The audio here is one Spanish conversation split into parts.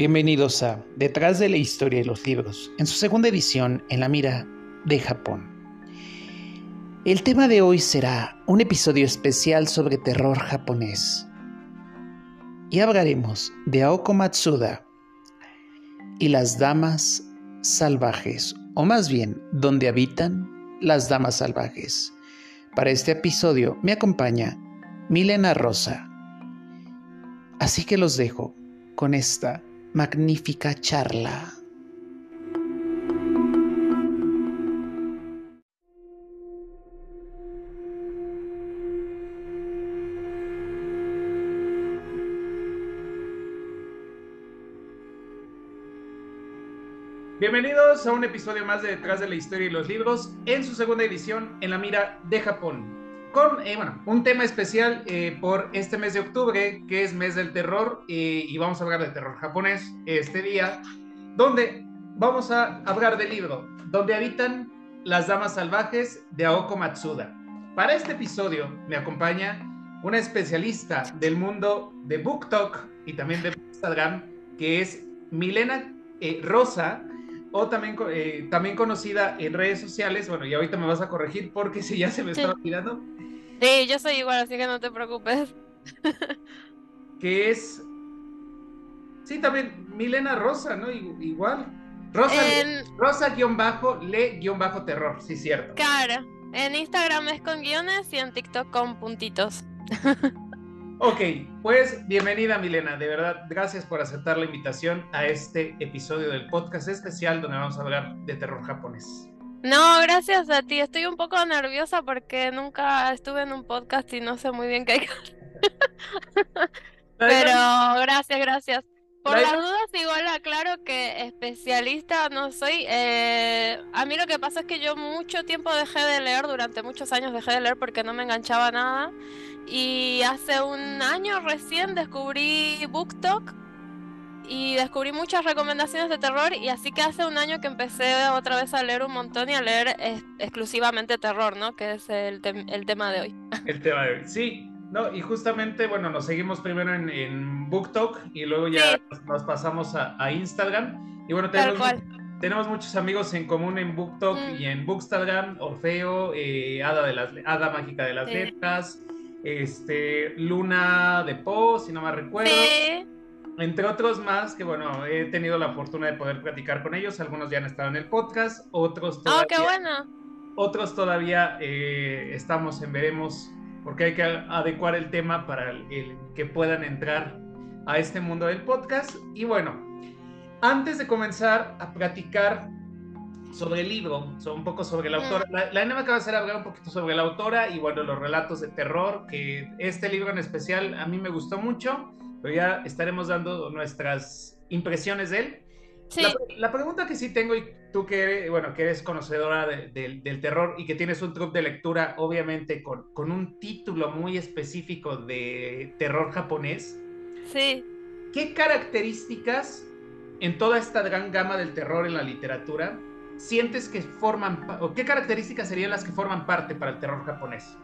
Bienvenidos a Detrás de la historia de los libros, en su segunda edición en la mira de Japón. El tema de hoy será un episodio especial sobre terror japonés. Y hablaremos de Aoko Matsuda y las damas salvajes, o más bien, donde habitan las damas salvajes. Para este episodio me acompaña Milena Rosa. Así que los dejo con esta magnífica charla. Bienvenidos a un episodio más de Detrás de la Historia y los Libros, en su segunda edición en la mira de Japón con eh, bueno, un tema especial eh, por este mes de octubre, que es mes del terror, eh, y vamos a hablar de terror japonés este día, donde vamos a hablar del libro, donde habitan las damas salvajes de Aoko Matsuda. Para este episodio me acompaña una especialista del mundo de BookTok y también de Instagram, que es Milena Rosa, o también, también conocida en redes sociales, bueno, y ahorita me vas a corregir porque si ya se me está olvidando, Sí, yo soy igual, así que no te preocupes. que es. Sí, también Milena Rosa, ¿no? Igual. Rosa, Rosa guion bajo, le guion bajo terror, sí, cierto. Claro. En Instagram es con guiones y en TikTok con puntitos. ok, pues bienvenida Milena, de verdad, gracias por aceptar la invitación a este episodio del podcast especial donde vamos a hablar de terror japonés. No, gracias a ti. Estoy un poco nerviosa porque nunca estuve en un podcast y no sé muy bien qué hay que Pero gracias, gracias. Por las dudas, igual aclaro que especialista no soy. Eh, a mí lo que pasa es que yo mucho tiempo dejé de leer, durante muchos años dejé de leer porque no me enganchaba nada. Y hace un año recién descubrí BookTok y descubrí muchas recomendaciones de terror y así que hace un año que empecé otra vez a leer un montón y a leer exclusivamente terror, ¿no? Que es el, el, tema de hoy. El tema de hoy, sí. No, y justamente, bueno, nos seguimos primero en, en BookTok y luego ya nos, pasamos a, a, Instagram. Y bueno, tenemos, tenemos muchos amigos en común en BookTok mm. y en Bookstagram, Orfeo, eh, Hada, de las, Hada Mágica de las Letras, este, Luna de Po, si no me recuerdo. Sí entre otros más que, bueno, he tenido la fortuna de poder platicar con ellos. Algunos ya han estado en el podcast, otros todavía. ¡Oh, qué bueno! Otros todavía eh, estamos en veremos, porque hay que adecuar el tema para el, que puedan entrar a este mundo del podcast. Y bueno, antes de comenzar a platicar sobre el libro, un poco sobre la mm. autora. La, la me acaba de hacer hablar un poquito sobre la autora y bueno, los relatos de terror, que este libro en especial a mí me gustó mucho pero ya estaremos dando nuestras impresiones de él. Sí. La, pregunta que sí tengo, y tú que eres, bueno, que eres conocedora del terror y que tienes un truco de lectura, obviamente con, con un título muy específico de terror japonés. Sí. ¿Qué características en toda esta gran gama del terror en la literatura sientes que forman, o qué características serían las que forman parte para el terror japonés?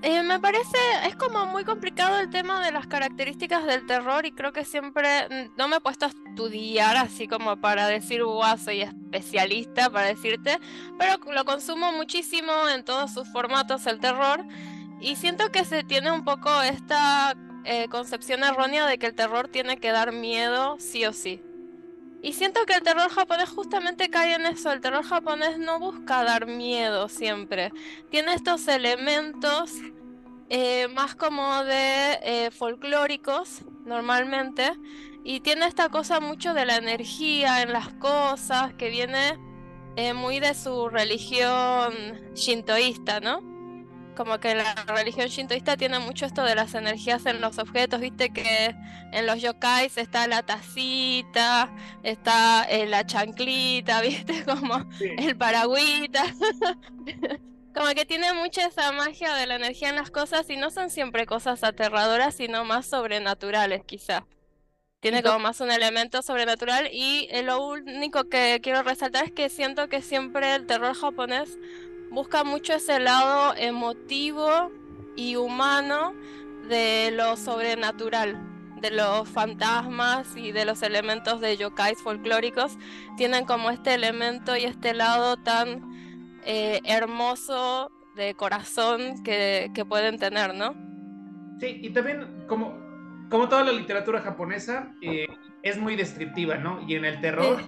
Eh, me parece, es como muy complicado el tema de las características del terror y creo que siempre mm, no me he puesto a estudiar así como para decir, wow, soy especialista para decirte, pero lo consumo muchísimo en todos sus formatos el terror y siento que se tiene un poco esta eh, concepción errónea de que el terror tiene que dar miedo sí o sí. Y siento que el terror japonés justamente cae en eso. El terror japonés no busca dar miedo siempre. Tiene estos elementos eh, más como de eh, folclóricos normalmente. Y tiene esta cosa mucho de la energía en las cosas que viene eh, muy de su religión shintoísta, ¿no? Como que la religión shintoísta tiene mucho esto de las energías en los objetos, viste que en los yokais está la tacita, está eh, la chanclita, viste como el paragüita. como que tiene mucha esa magia de la energía en las cosas y no son siempre cosas aterradoras, sino más sobrenaturales quizá. Tiene como más un elemento sobrenatural y eh, lo único que quiero resaltar es que siento que siempre el terror japonés busca mucho ese lado emotivo y humano de lo sobrenatural, de los fantasmas y de los elementos de yokais folclóricos tienen como este elemento y este lado tan eh, hermoso de corazón que, pueden tener, ¿no? Sí, y también como, como toda la literatura japonesa, eh, es muy descriptiva, ¿no? Y en el terror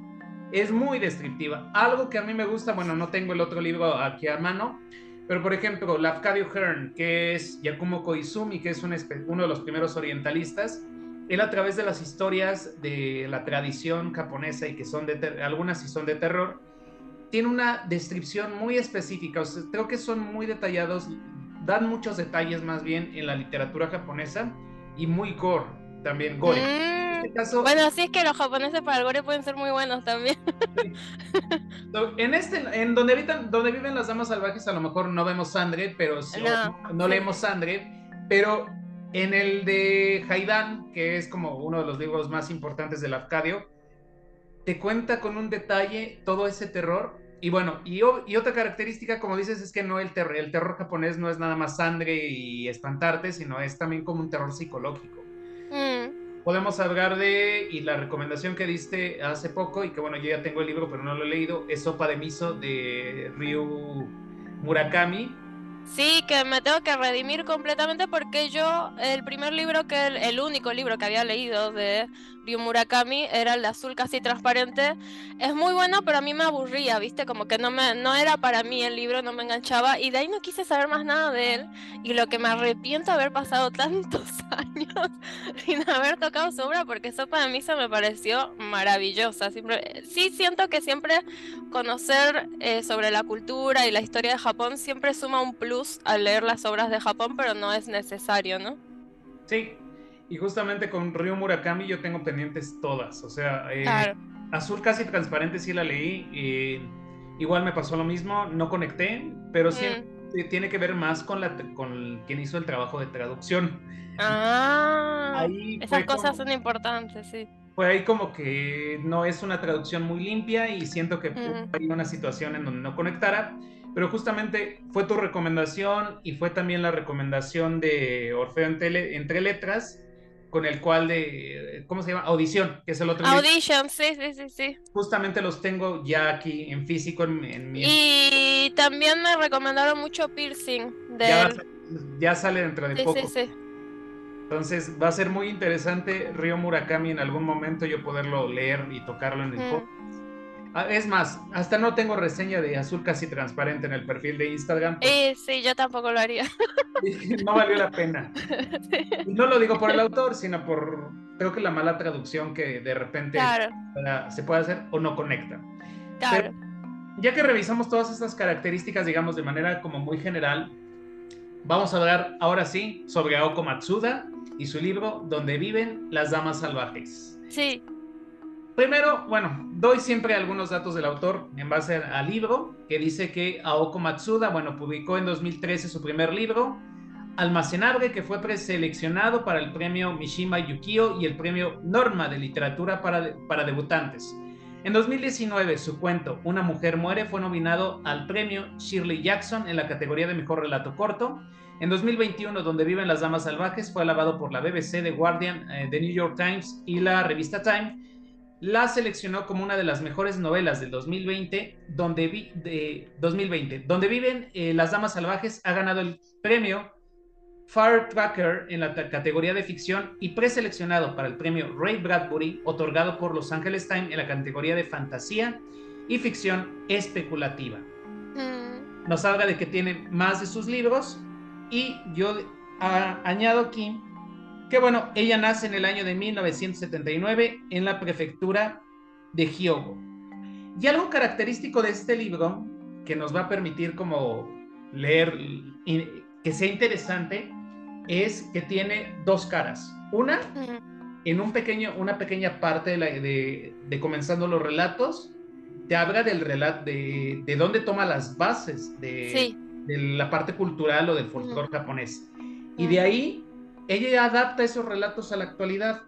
es muy descriptiva. Algo que a mí me gusta, bueno, no tengo el otro libro aquí a mano, pero por ejemplo, Lafcadio Hearn, que es Yakumo Koizumi, que es un, uno de los primeros orientalistas, él a través de las historias de la tradición japonesa y que son de algunas sí son de terror, tiene una descripción muy específica. creo que son muy detallados, dan muchos detalles más bien en la literatura japonesa y muy gore, también gore. Mm, este bueno, sí es que los japoneses para el gore pueden ser muy buenos también. En este, en donde habitan, donde viven las damas salvajes, a lo mejor no vemos sangre, pero no, leemos sangre, pero en el de Haidan, que es como uno de los libros más importantes del Afcadio, te cuenta con un detalle todo ese terror y bueno, y, otra característica, como dices, es que no el terror, el terror japonés no es nada más sangre y espantarte, sino es también como un terror psicológico. Mm. Podemos hablar de, y la recomendación que diste hace poco, y que bueno, yo ya tengo el libro, pero no lo he leído, es Sopa de Miso de Ryu Murakami, Sí, que me tengo que redimir completamente porque yo, el primer libro que, el, único libro que había leído de Ryu Murakami era el azul casi transparente. Es muy bueno, pero a mí me aburría, ¿viste? Como que no, me, no era para mí el libro, no me enganchaba y de ahí no quise saber más nada de él. Y lo que me arrepiento haber pasado tantos años sin haber tocado su obra porque Sopa de Misa me pareció maravillosa. Siempre, sí siento que siempre conocer eh, sobre la cultura y la historia de Japón siempre suma un plus al leer las obras de Japón, pero no es necesario, ¿no? Sí, y justamente con Ryo Murakami yo tengo pendientes todas, o sea, eh, Azul casi transparente sí la leí, y igual me pasó lo mismo, no conecté, pero sí mm. tiene que ver más con, la, con quien hizo el trabajo de traducción. Ah, esas cosas son importantes, sí. Fue ahí como que no es una traducción muy limpia y siento que hay una situación en donde no conectara pero justamente fue tu recomendación y fue también la recomendación de Orfeo entre, Letras, con el cual de, ¿cómo se llama? Audición, que es el otro. Audition, sí, sí, sí, sí. Justamente los tengo ya aquí en físico en, mi... Y también me recomendaron mucho Piercing. Ya, sale dentro de poco. Sí, sí, sí. Entonces va a ser muy interesante Río Murakami en algún momento yo poderlo leer y tocarlo en el podcast. Ah, es más, hasta no tengo reseña de azul casi transparente en el perfil de Instagram. Eh, sí, yo tampoco lo haría. No valió la pena. no lo digo por el autor, sino por, creo que la mala traducción que de repente se puede hacer o no conecta. Claro. ya que revisamos todas estas características, digamos, de manera como muy general, vamos a hablar ahora sí sobre Aoko Matsuda y su libro Donde viven las damas salvajes. Sí. Primero, bueno, doy siempre algunos datos del autor en base al libro, que dice que Aoko Matsuda, bueno, publicó en 2013 su primer libro, Almacenable, que fue preseleccionado para el premio Mishima Yukio y el premio Norma de Literatura para, para debutantes. En 2019, su cuento Una mujer muere fue nominado al premio Shirley Jackson en la categoría de mejor relato corto. En 2021, Donde viven las damas salvajes, fue alabado por la BBC, The Guardian, eh, The New York Times y la revista Time la seleccionó como una de las mejores novelas del 2020, donde, vi, de 2020, donde viven eh, las damas salvajes, ha ganado el premio Fire Tracker en la categoría de ficción y preseleccionado para el premio Ray Bradbury, otorgado por Los Angeles Times en la categoría de fantasía y ficción especulativa. Mm. Nos habla de que tiene más de sus libros y yo añado aquí que bueno, ella nace en el año de 1979 en la prefectura de Hyogo. Y algo característico de este libro que nos va a permitir como leer que sea interesante es que tiene dos caras. Una, en un pequeño, una pequeña parte de, de, comenzando los relatos, te habla del relato, de, de dónde toma las bases de, de la parte cultural o del folclore japonés. Y de ahí ella adapta esos relatos a la actualidad.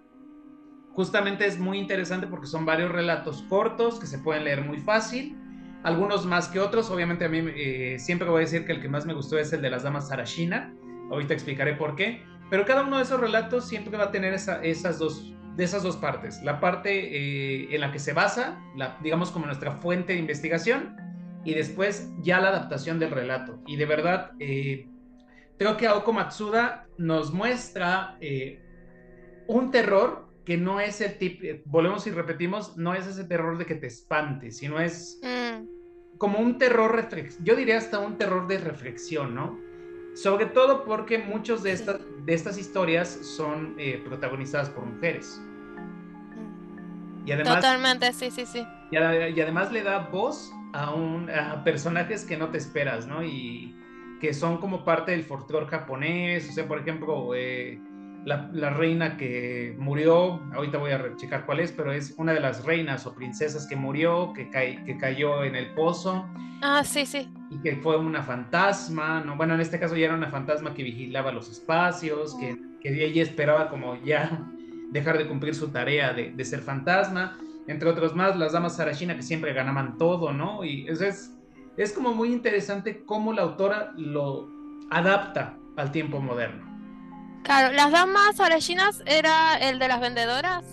Justamente es muy interesante porque son varios relatos cortos que se pueden leer muy fácil, algunos más que otros. Obviamente a mí eh, siempre voy a decir que el que más me gustó es el de las damas Sarashina. Ahorita explicaré por qué. pero cada uno de esos relatos siempre va a tener esas dos, de esas dos partes. La parte eh, en la que se basa, la, digamos como nuestra fuente de investigación, y después ya la adaptación del relato. Y de verdad, eh, creo que Aoko Matsuda nos muestra eh, un terror que no es el tipo, volvemos y repetimos, no es ese terror de que te espante, sino es mm. como un terror, yo diría hasta un terror de reflexión, ¿no? Sobre todo porque muchas de estas, de estas historias son eh, protagonizadas por mujeres. Y además, Totalmente, sí, sí, sí. Y, además le da voz a, un, a personajes que no te esperas, ¿no? Y que son como parte del folclore japonés. O sea, por ejemplo, eh, la, reina que murió, ahorita voy a checar cuál es, pero es una de las reinas o princesas que murió, que, que cayó en el pozo. Ah, sí, sí y que fue una fantasma, ¿no? Bueno, en este caso ya era una fantasma que vigilaba los espacios, que, que ella esperaba como ya dejar de cumplir su tarea de, de, ser fantasma, entre otros más, las damas Sarashina que siempre ganaban todo, ¿no? Y eso es, es como muy interesante cómo la autora lo adapta al tiempo moderno. Claro, las damas Sarashinas era el de las vendedoras.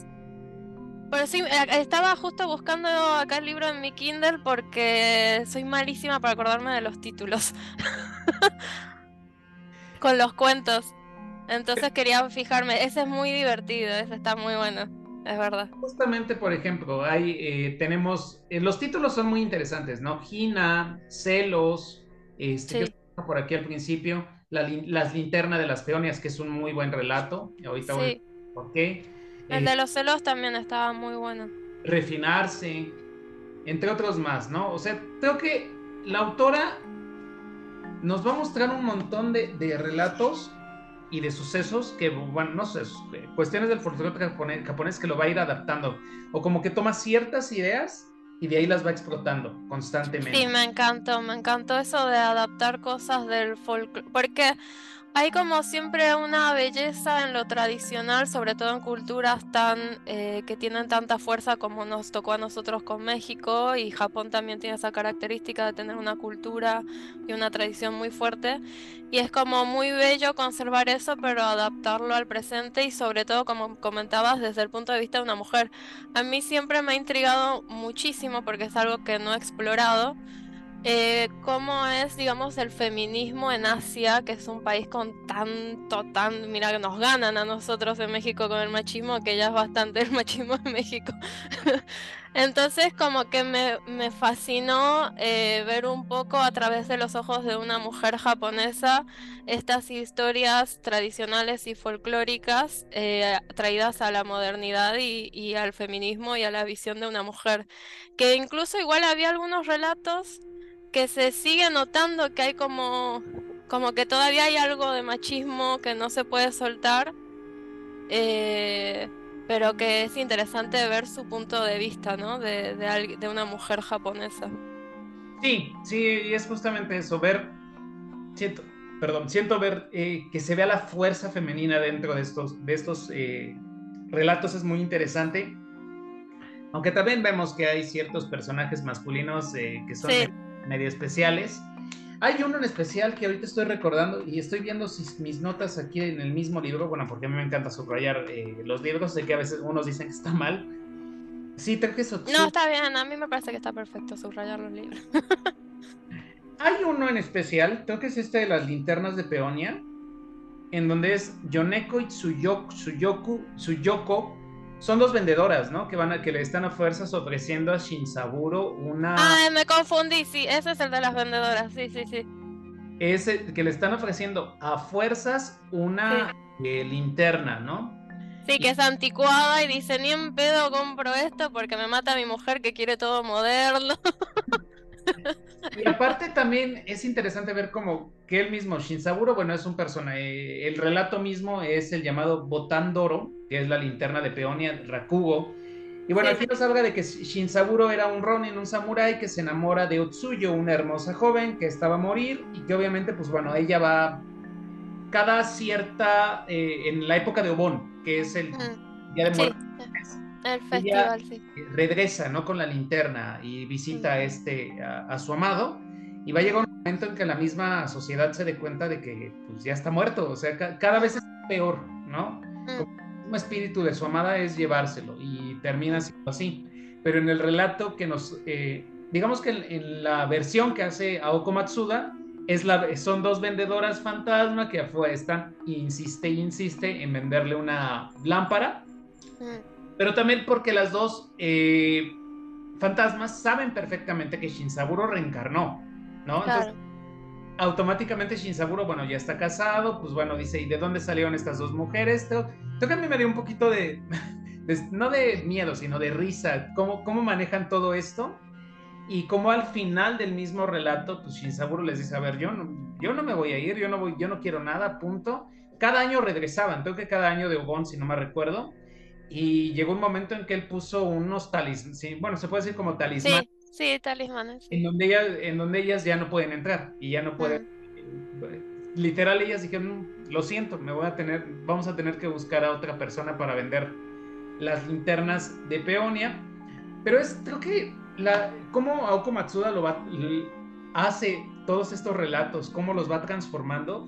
Pero sí, eh, estaba justo buscando acá el libro en mi Kindle porque soy malísima para acordarme de los títulos. Con los cuentos. Entonces quería fijarme. Ese es muy divertido, ese está muy bueno. Es verdad. Justamente, por ejemplo, hay, eh, tenemos, eh, los títulos son muy interesantes, ¿no? Gina, Celos, este, por aquí al principio, las linternas de las peonias, que es un muy buen relato. Ahorita voy a por qué. El de los celos también estaba muy bueno. Refinarse, entre otros más, ¿no? O sea, creo que la autora nos va a mostrar un montón de, relatos y de sucesos que, bueno, no sé, cuestiones del folclore japonés, que lo va a ir adaptando. O como que toma ciertas ideas y de ahí las va explotando constantemente. Sí, me encantó, me encantó eso de adaptar cosas del folclore. Porque hay como siempre una belleza en lo tradicional, sobre todo en culturas tan eh, que tienen tanta fuerza como nos tocó a nosotros con México y Japón también tiene esa característica de tener una cultura y una tradición muy fuerte y es como muy bello conservar eso pero adaptarlo al presente y sobre todo como comentabas desde el punto de vista de una mujer. A mí siempre me ha intrigado muchísimo porque es algo que no he explorado eh, cómo es, digamos, el feminismo en Asia, que es un país con tanto, tan, mira que nos ganan a nosotros en México con el machismo, que ya es bastante el machismo en México. Entonces, como que me, me fascinó eh, ver un poco a través de los ojos de una mujer japonesa estas historias tradicionales y folclóricas eh, traídas a la modernidad y, y al feminismo y a la visión de una mujer. Que incluso igual había algunos relatos que se sigue notando que hay como, como que todavía hay algo de machismo que no se puede soltar, eh, pero que es interesante ver su punto de vista, ¿no? De, de, una mujer japonesa. Sí, sí, y es justamente eso, ver, siento, perdón, siento ver eh, que se vea la fuerza femenina dentro de estos, de estos eh, relatos es muy interesante. Aunque también vemos que hay ciertos personajes masculinos que son medio especiales. Hay uno en especial que ahorita estoy recordando y estoy viendo mis notas aquí en el mismo libro, bueno, porque a mí me encanta subrayar eh, los libros, sé que a veces unos dicen que está mal. Sí, creo que eso... No, está bien, a mí me parece que está perfecto subrayar los libros. Hay uno en especial, creo que es este de las linternas de Peonia, en donde es Yoneko y Tsuyoku, Tsuyoku, Tsuyoko son dos vendedoras, ¿no? Que van a, que le están a fuerzas ofreciendo a Shinsaburo una. Ay, me confundí, sí, ese es el de las vendedoras, sí, sí, sí. Ese que le están ofreciendo a fuerzas una eh, linterna, ¿no? Sí, que es anticuada y dice, ni en pedo compro esto porque me mata mi mujer que quiere todo moderno. Y aparte también es interesante ver como que él mismo, Shinsaburo, bueno, es un personaje, el relato mismo es el llamado Botandoro, que es la linterna de Peonia Rakugo. Y bueno, aquí nos habla de que Shinsaburo era un ronin, un samurái que se enamora de Otsuyo, una hermosa joven que estaba a morir y que obviamente, pues bueno, ella va cada cierta, eh, en la época de Obon, que es el día de muerte. El festival, sí. Regresa, ¿no? Con la linterna y visita a, este, a, su amado. Y va a llegar un momento en que la misma sociedad se dé cuenta de que pues, ya está muerto. O sea, cada vez es peor, ¿no? Mm. Un espíritu de su amada es llevárselo y termina siendo así. Pero en el relato que nos, eh, digamos que en, la versión que hace Aoko Matsuda, es la, son dos vendedoras fantasma que fue, están, insiste y insiste en venderle una lámpara, Mm. Pero también porque las dos eh, fantasmas saben perfectamente que Shinsaburo reencarnó, ¿no? Claro. Entonces, automáticamente Shinsaburo, bueno, ya está casado, pues bueno, dice, ¿y de dónde salieron estas dos mujeres? Creo que a mí me dio un poquito de, de- no de miedo, sino de risa, cómo, cómo manejan todo esto y cómo al final del mismo relato, pues Shinsaburo les dice, a ver, yo no, yo no me voy a ir, yo no, voy, yo no quiero nada, punto. Cada año regresaban, creo que cada año de Obon, si no me recuerdo, y llegó un momento en que él puso unos talismanes, sí, bueno, se puede decir como talismán, Sí, sí, talismanes. en, donde ellas, en donde ellas ya no pueden entrar y ya no pueden, literal ellas dijeron, "Mm, lo siento, me voy a tener, vamos a tener que buscar a otra persona para vender las linternas de Peonia, pero es, creo que, la, cómo Aoko Matsuda lo va, hace todos estos relatos, cómo los va transformando,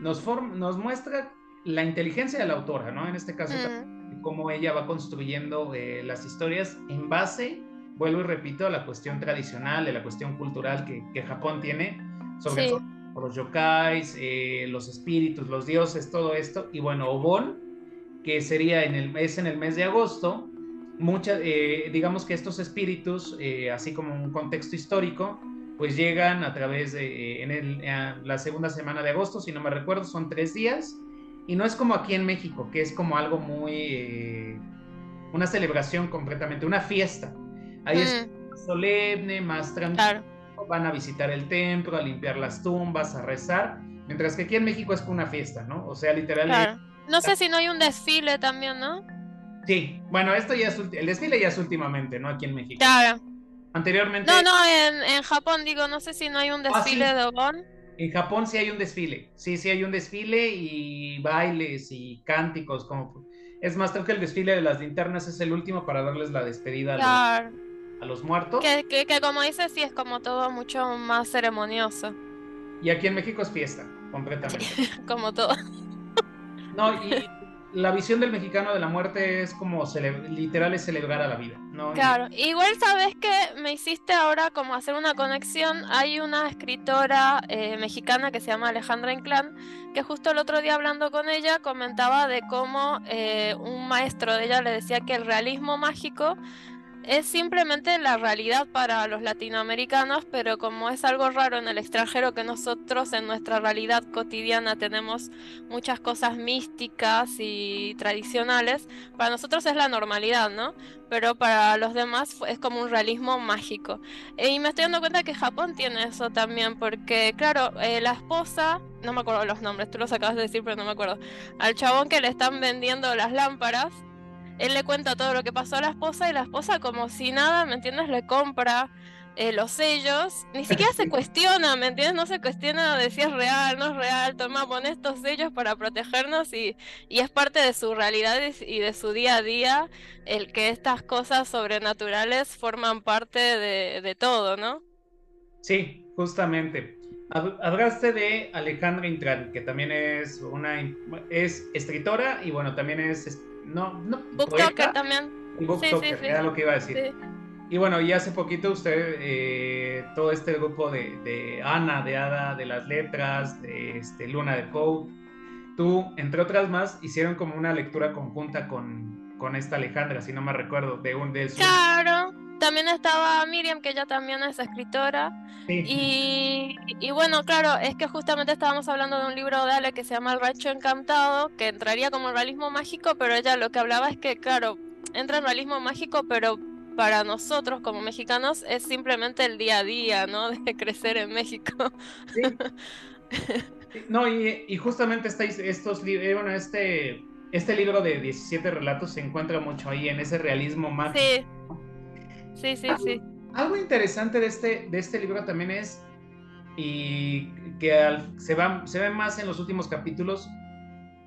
nos, form- nos muestra la inteligencia de la autora, ¿no? En este caso. Cómo ella va construyendo eh, las historias en base, vuelvo y repito, a la cuestión tradicional, de la cuestión cultural que, que Japón tiene, sobre todo los yokais, eh, los espíritus, los dioses, todo esto. Y bueno, Obon, que sería en el, es en el mes de agosto, muchas, eh, digamos que estos espíritus, así como un contexto histórico, pues llegan a través de, en el, la segunda semana de agosto, si no me recuerdo, son tres días, y no es como aquí en México, que es como algo muy, eh, una celebración completamente, una fiesta. Ahí es Mm, más solemne, más tranquilo, Claro. van a visitar el templo, a limpiar las tumbas, a rezar, mientras que aquí en México es como una fiesta, ¿no? O sea, literal. Claro. No sé si no hay un desfile también, ¿no? Sí, bueno, esto ya es, el desfile ya es últimamente, ¿no? Aquí en México. Claro. Anteriormente, No, no, en, en Japón digo, no sé si no hay un Ah, sí. desfile de Obon. En Japón sí hay un desfile, sí, sí hay un desfile y bailes y cánticos, como... Es más, creo que el desfile de las linternas es el último para darles la despedida a los- Claro. a los muertos. Que, que, que como dices, sí es como todo mucho más ceremonioso. Y aquí en México es fiesta, completamente. Como todo. No, y la visión del mexicano de la muerte es como literal es celebrar a la vida, ¿no? Claro, igual sabes que me hiciste ahora como hacer una conexión. Hay una escritora eh, mexicana que se llama Alejandra Inclán, que justo el otro día hablando con ella comentaba de cómo eh, un maestro de ella le decía que el realismo mágico es simplemente la realidad para los latinoamericanos, pero como es algo raro en el extranjero que nosotros en nuestra realidad cotidiana tenemos muchas cosas místicas y tradicionales, para nosotros es la normalidad, ¿no? pero para los demás es como un realismo mágico. Eh, Y me estoy dando cuenta que Japón tiene eso también, porque claro, eh, la esposa, no me acuerdo los nombres, tú los acabas de decir, pero no me acuerdo, al chabón que le están vendiendo las lámparas, él le cuenta todo lo que pasó a la esposa y la esposa como si nada, ¿me entiendes? Le compra eh, los sellos, ni siquiera se cuestiona, ¿me entiendes? No se cuestiona de si es real, no es real, toma, pon estos sellos para protegernos y, y es parte de su realidad y de su día a día el que estas cosas sobrenaturales forman parte de, de todo, ¿no? Sí, justamente. Hab- Hablaste de Alejandra Intran, que también es una es escritora y bueno, también es- no, no BookToker también. Sí, booktoker, sí, sí. era lo que iba a decir. Sí. Y bueno, y hace poquito usted, eh, todo este grupo de, de Ana, de Ada, de las letras, de este, Luna de Poe, tú, entre otras más, hicieron como una lectura conjunta con, con esta Alejandra, si no me recuerdo, de un de sus... Claro. También estaba Miriam, que ella también es escritora. Sí. Y, y bueno, claro, es que justamente estábamos hablando de un libro de Ale que se llama El Rancho Encantado, que entraría como realismo mágico, pero ella lo que hablaba es que, claro, entra en realismo mágico, pero para nosotros como mexicanos es simplemente el día a día, ¿no? De crecer en México. Sí. No, y, y justamente estáis, estos li- eh, bueno, este, este libro de 17 relatos se encuentra mucho ahí en ese realismo mágico. Sí, sí, sí, sí. Algo interesante de este, de este libro también es, y que al- se, va, se ve más en los últimos capítulos,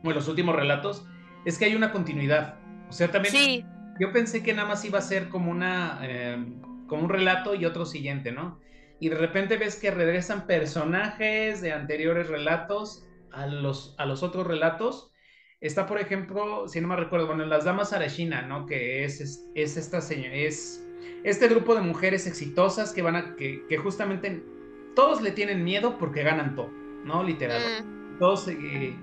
o en los últimos relatos, es que hay una continuidad. O sea, también Sí, yo pensé que nada más iba a ser como una eh, como un relato y otro siguiente, ¿no? Y de repente ves que regresan personajes de anteriores relatos a los, a los otros relatos Está, por ejemplo, si no me recuerdo, bueno, las damas Arashina, ¿no? Que es, es, esta señora, es este grupo de mujeres exitosas que van a, que, que justamente todos le tienen miedo porque ganan todo, ¿no? Literal. Mm. Todos, eh,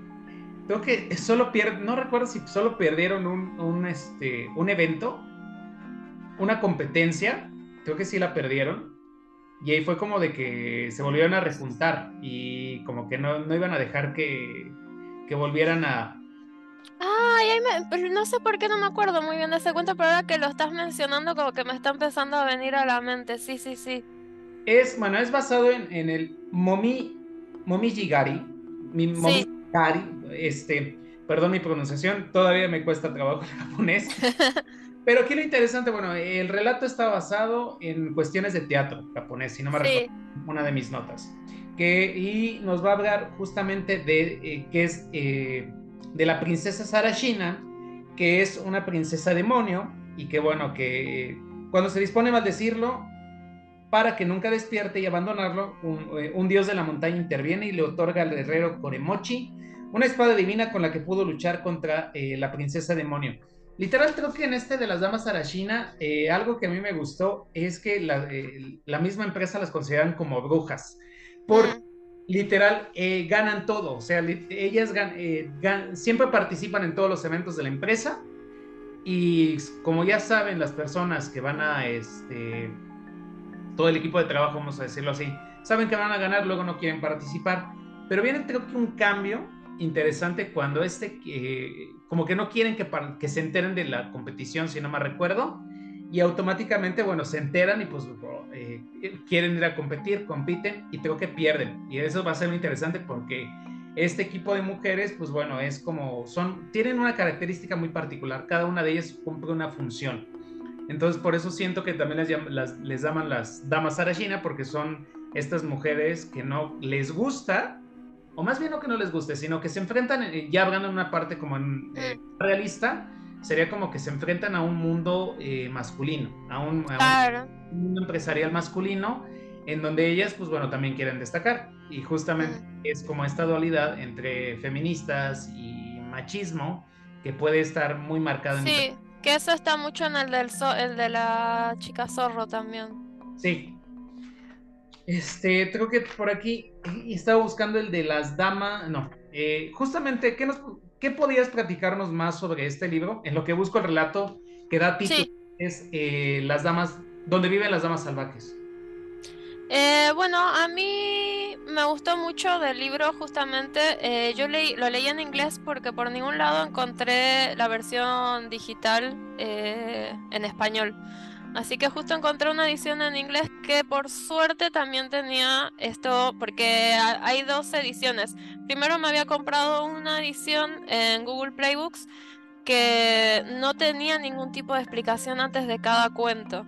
creo que solo pierden, no recuerdo si solo perdieron un, un, este, un evento, una competencia, creo que sí la perdieron. Y ahí fue como de que se volvieron a rejuntar y como que no, no iban a dejar que, que volvieran a, Ay, pero no sé por qué no me acuerdo muy bien de ese cuento, pero ahora que lo estás mencionando, como que me está empezando a venir a la mente. Sí, sí, sí. Es, bueno, es basado en, en el Momi, Momi Jigari. Mi, Momi Jigari, este, perdón mi pronunciación, todavía me cuesta trabajo el japonés. pero aquí lo interesante, bueno, el relato está basado en cuestiones de teatro japonés, si no me recuerdo, una de mis notas. Que, y nos va a hablar justamente de eh, qué es. Eh, de la princesa Sarashina, que es una princesa demonio y que bueno, que cuando se dispone a maldecirlo, para que nunca despierte y abandonarlo, un, eh, dios de la montaña interviene y le otorga al guerrero Koremochi una espada divina con la que pudo luchar contra eh, la princesa demonio. Literal, creo que en este de las damas Sarashina, eh, algo que a mí me gustó es que la, misma empresa las consideran como brujas. Por, literal eh, ganan todo, o sea, ellas eh, siempre participan en todos los eventos de la empresa y como ya saben las personas que van a, este, todo el equipo de trabajo, vamos a decirlo así, saben que van a ganar, luego no quieren participar, pero viene creo que un cambio interesante cuando este, eh, como que no quieren que, que se enteren de la competición, si no me recuerdo, y automáticamente, bueno, se enteran y pues eh, quieren ir a competir, compiten y creo que pierden. Y eso va a ser muy interesante porque este equipo de mujeres, pues bueno, es como, son, tienen una característica muy particular, cada una de ellas cumple una función. Entonces, por eso siento que también les, les llaman las damas arashina, porque son estas mujeres que no les gusta, o más bien no que no les guste, sino que se enfrentan, eh, ya hablando en una parte como en, eh, mm. realista, sería como que se enfrentan a un mundo eh, masculino, a un, mundo empresarial masculino, en donde ellas, pues bueno, también quieren destacar. Y justamente es como esta dualidad entre feministas y machismo que puede estar muy marcada en Sí, que eso está mucho en el, del el de la chica zorro también. Sí. Este, creo que por aquí estaba buscando el de las damas, no, eh, justamente, ¿qué nos, ¿Qué podías platicarnos más sobre este libro? En lo que busco el relato que da título es eh, Las Damas, donde viven las Damas Salvajes. Eh, bueno, a mí me gustó mucho del libro justamente. Eh, yo leí, lo leí en inglés porque por ningún lado encontré la versión digital en español. Así que justo encontré una edición en inglés que por suerte también tenía esto, porque hay dos ediciones. Primero me había comprado una edición en Google Playbooks que no tenía ningún tipo de explicación antes de cada cuento.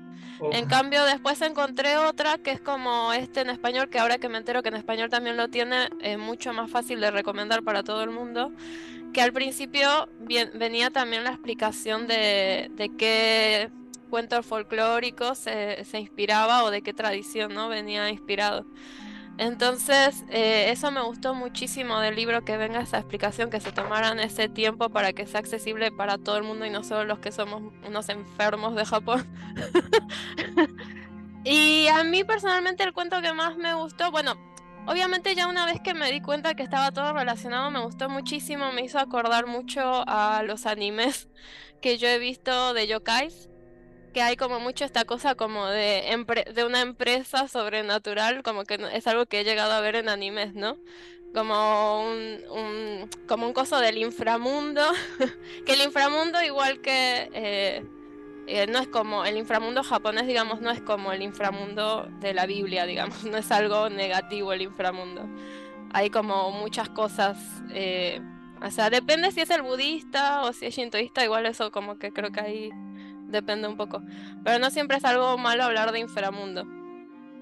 En cambio, después encontré otra que es como este en español, que ahora que me entero que en español también lo tiene, es mucho más fácil de recomendar para todo el mundo. Que al principio venía también la explicación de, de qué cuentos folclóricos se, se, inspiraba o de qué tradición no venía inspirado. Entonces, eh, eso me gustó muchísimo del libro, que venga esa explicación, que se tomaran ese tiempo para que sea accesible para todo el mundo y no solo los que somos unos enfermos de Japón. y a mí personalmente el cuento que más me gustó, bueno, obviamente ya una vez que me di cuenta que estaba todo relacionado, me gustó muchísimo, me hizo acordar mucho a los animes que yo he visto de yokais que hay como mucho esta cosa como de, de una empresa sobrenatural, como que es algo que he llegado a ver en animes, ¿no? Como un, como un coso del inframundo, que el inframundo igual que... Eh, eh, no es como el inframundo japonés, digamos, no es como el inframundo de la Biblia, digamos, no es algo negativo el inframundo. Hay como muchas cosas, eh, o sea, depende si es el budista o si es shintoísta, igual eso como que creo que hay depende un poco. Pero no siempre es algo malo hablar de inframundo.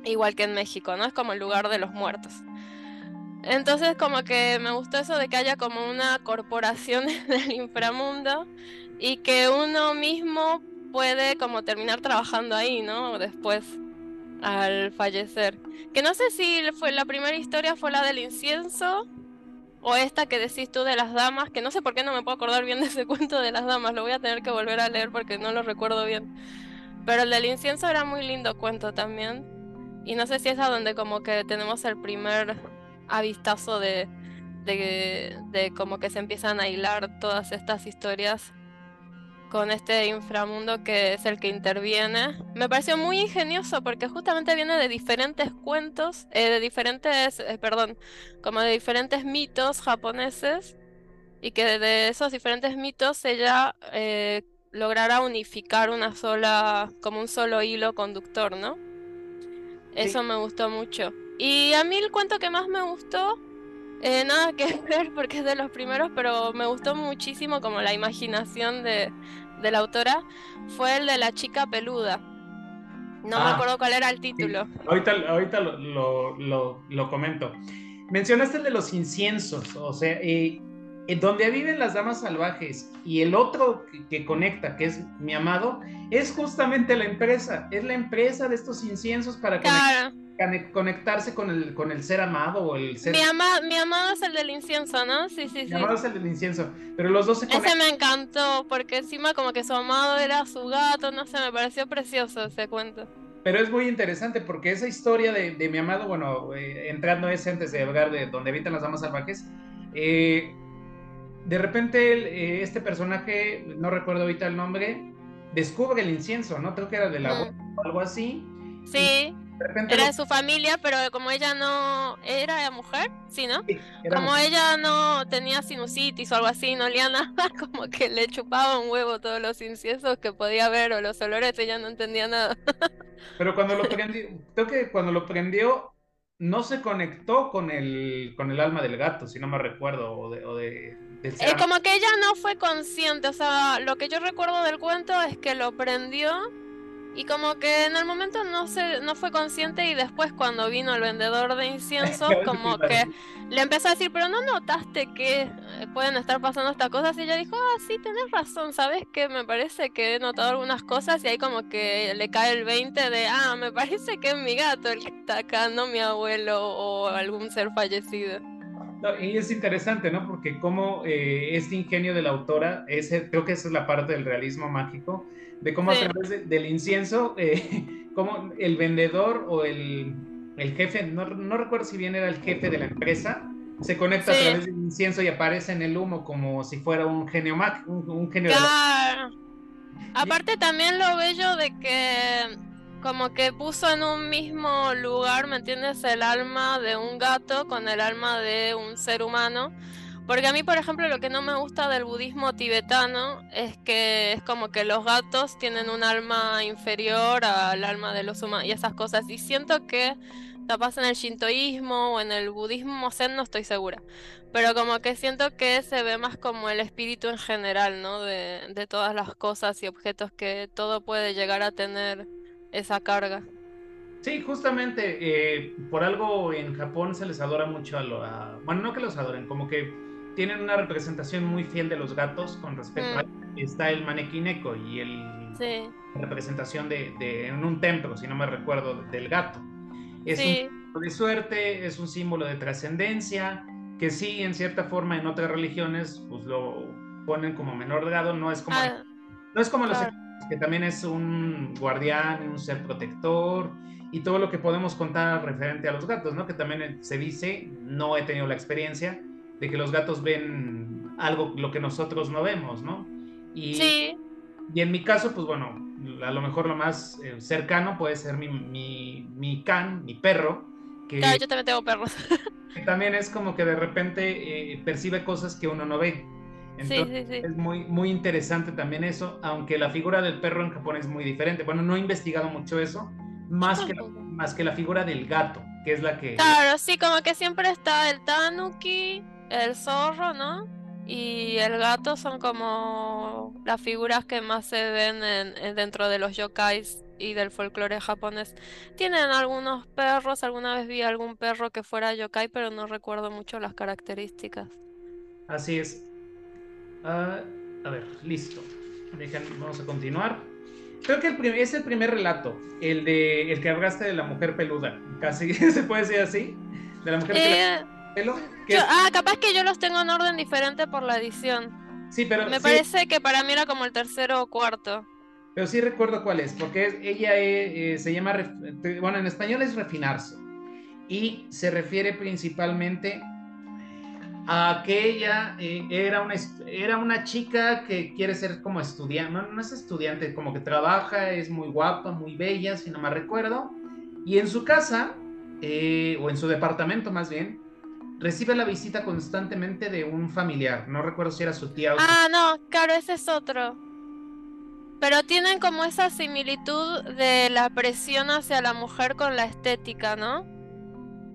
Igual que en México, ¿no? Es como el lugar de los muertos. Entonces como que me gustó eso de que haya como una corporación del inframundo y que uno mismo puede como terminar trabajando ahí, ¿no? Después al fallecer. Que no sé si fue la primera historia fue la del incienso o esta que decís tú de las damas, que no sé por qué no me puedo acordar bien de ese cuento de las damas, lo voy a tener que volver a leer porque no lo recuerdo bien. Pero el del incienso era muy lindo cuento también. Y no sé si es a donde como que tenemos el primer avistazo de, de, de como que se empiezan a hilar todas estas historias con este inframundo que es el que interviene. Me pareció muy ingenioso porque justamente viene de diferentes cuentos, eh, de diferentes, eh, perdón, como de diferentes mitos japoneses y que de esos diferentes mitos ella eh, logrará unificar una sola, como un solo hilo conductor, ¿no? Eso me gustó mucho. Y a mí el cuento que más me gustó eh, nada que ver porque es de los primeros, pero me gustó muchísimo como la imaginación de, la autora. Fue el de la chica peluda. No me ah. acuerdo cuál era el título. Ahorita, ahorita lo, lo, comento. Mencionaste el de los inciensos, o sea, eh, donde viven las damas salvajes y el otro que, conecta, que es mi amado, es justamente la empresa, es la empresa de estos inciensos para que conectarse con el, con el ser amado o el ser... Mi, mi amado es el del incienso, ¿no? Sí, sí, sí. Mi amado es el del incienso, pero los dos se Ese me encantó, porque encima como que su amado era su gato, no sé, me pareció precioso ese cuento. Pero es muy interesante porque esa historia de, de mi amado, bueno, eh, entrando ese antes de hablar de donde habitan las damas salvajes, eh, de repente eh, este personaje, no recuerdo ahorita el nombre, descubre el incienso, ¿no? Creo que era de la mm. o algo así. Sí era de su familia, pero como ella no era mujer, sí, ¿no? como ella no tenía sinusitis o algo así, no olía nada, como que le chupaba un huevo todos los inciensos que podía ver o los olores, ella no entendía nada. pero cuando lo prendió, creo que cuando lo prendió no se conectó con el con el alma del gato, si no me recuerdo, o de, o de es como que ella no fue consciente, o sea, lo que yo recuerdo del cuento es que lo prendió y como que en el momento no se, no fue consciente y después cuando vino el vendedor de inciensos, como que le empezó a decir, pero no notaste que eh, pueden estar pasando estas cosas. Y ella dijo, ah, sí, tenés razón, ¿sabes qué? Me parece que he notado algunas cosas y ahí como que le cae el 20 de, ah, me parece que es mi gato el que está acá, no mi abuelo o algún ser fallecido. y es interesante, ¿no? Porque como eh, este ingenio de la autora, ese, creo que esa es la parte del realismo mágico, de cómo a través del incienso, eh, como el vendedor o el, el jefe, no, no, recuerdo si bien era el jefe de la empresa, se conecta a través del incienso y aparece en el humo como si fuera un genio mag, un, genio claro. Aparte también lo bello de que como que puso en un mismo lugar, ¿me entiendes? El alma de un gato con el alma de un ser humano porque a mí, por ejemplo, lo que no me gusta del budismo tibetano es que es como que los gatos tienen un alma inferior al alma de los humanos y esas cosas. Y siento que capaz en el shintoísmo o en el budismo zen no estoy segura. Pero como que siento que se ve más como el espíritu en general, ¿no? De, todas las cosas y objetos que todo puede llegar a tener esa carga. Sí, justamente eh, por algo en Japón se les adora mucho a lo... bueno, no que los adoren, como que tienen una representación muy fiel de los gatos con respecto a... Mm. Está el manequineco y el... Sí. representación de, en un templo, si no me recuerdo, del gato. Es un símbolo de suerte, es un símbolo de trascendencia, que sí, en cierta forma, en otras religiones, pues lo ponen como menor grado, no es como... Ah, no es como los que también es un guardián, un ser protector y todo lo que podemos contar referente a los gatos, ¿no? Que también se dice, no he tenido la experiencia, de que los gatos ven algo lo que nosotros no vemos, ¿no? Y, sí. y en mi caso, pues bueno, a lo mejor lo más eh, cercano puede ser mi, mi, mi, can, mi perro. Que, claro, yo también tengo perros. Que también es como que de repente eh, percibe cosas que uno no ve. Entonces, sí, sí, sí. es muy, muy interesante también eso, aunque la figura del perro en Japón es muy diferente. Bueno, no he investigado mucho eso, más, que, más que la figura del gato, que es la que... Claro, sí, como que siempre está el tanuki, el zorro, ¿no? Y el gato son como las figuras que más se ven en, dentro de los yokais y del folclore japonés. Tienen algunos perros, alguna vez vi algún perro que fuera yokai, pero no recuerdo mucho las características. Así es. Ah, a ver, listo. vamos a continuar. Creo que el es el primer relato, el de el que hablaste de la mujer peluda. Casi se puede decir así. De la mujer peluda. Eh, ah, capaz que yo los tengo en orden diferente por la edición. Sí, pero. Me parece que para mí era como el tercero o cuarto. Pero sí recuerdo cuál es, porque ella eh, se llama, bueno, en español es refinarse. Y se refiere principalmente a que ella eh, era, una, era una chica que quiere ser como estudiante, no, no, es estudiante, como que trabaja, es muy guapa, muy bella, si no me recuerdo, y en su casa, eh, o en su departamento más bien, recibe la visita constantemente de un familiar, no recuerdo si era su tía o Ah, no, claro, ese es otro. Pero tienen como esa similitud de la presión hacia la mujer con la estética, ¿no?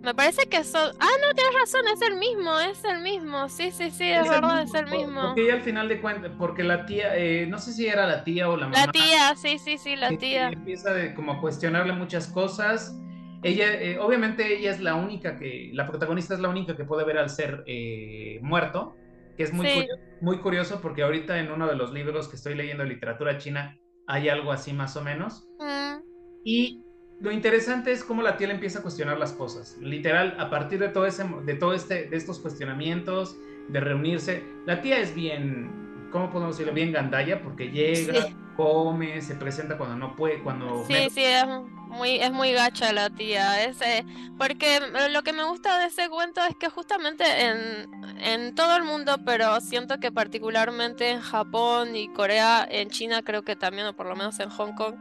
Me parece que son. Ah, no, tienes razón, es el mismo, es el mismo. Sí, sí, sí, es, verdad, es el mismo. Porque ella al final de cuentas, porque la tía, eh, no sé si era la tía o la mamá. La tía, sí, sí, sí, la tía. Empieza de, como a cuestionarle muchas cosas. Ella, eh, obviamente, ella es la única que, la protagonista es la única que puede ver al ser eh, muerto, que es muy, curioso, muy curioso porque ahorita en uno de los libros que estoy leyendo de literatura china hay algo así más o menos. Mm. Y lo interesante es cómo la tía le empieza a cuestionar las cosas. Literal, a partir de todo, ese, de todo este, de estos cuestionamientos, de reunirse, la tía es bien, ¿cómo podemos decirlo? Bien gandalla, porque llega, come, se presenta cuando no puede, cuando... Sí, sí, es muy, es muy gacha la tía. Ese, porque lo que me gusta de ese cuento es que justamente en, en todo el mundo, pero siento que particularmente en Japón y Corea, en China creo que también, o por lo menos en Hong Kong,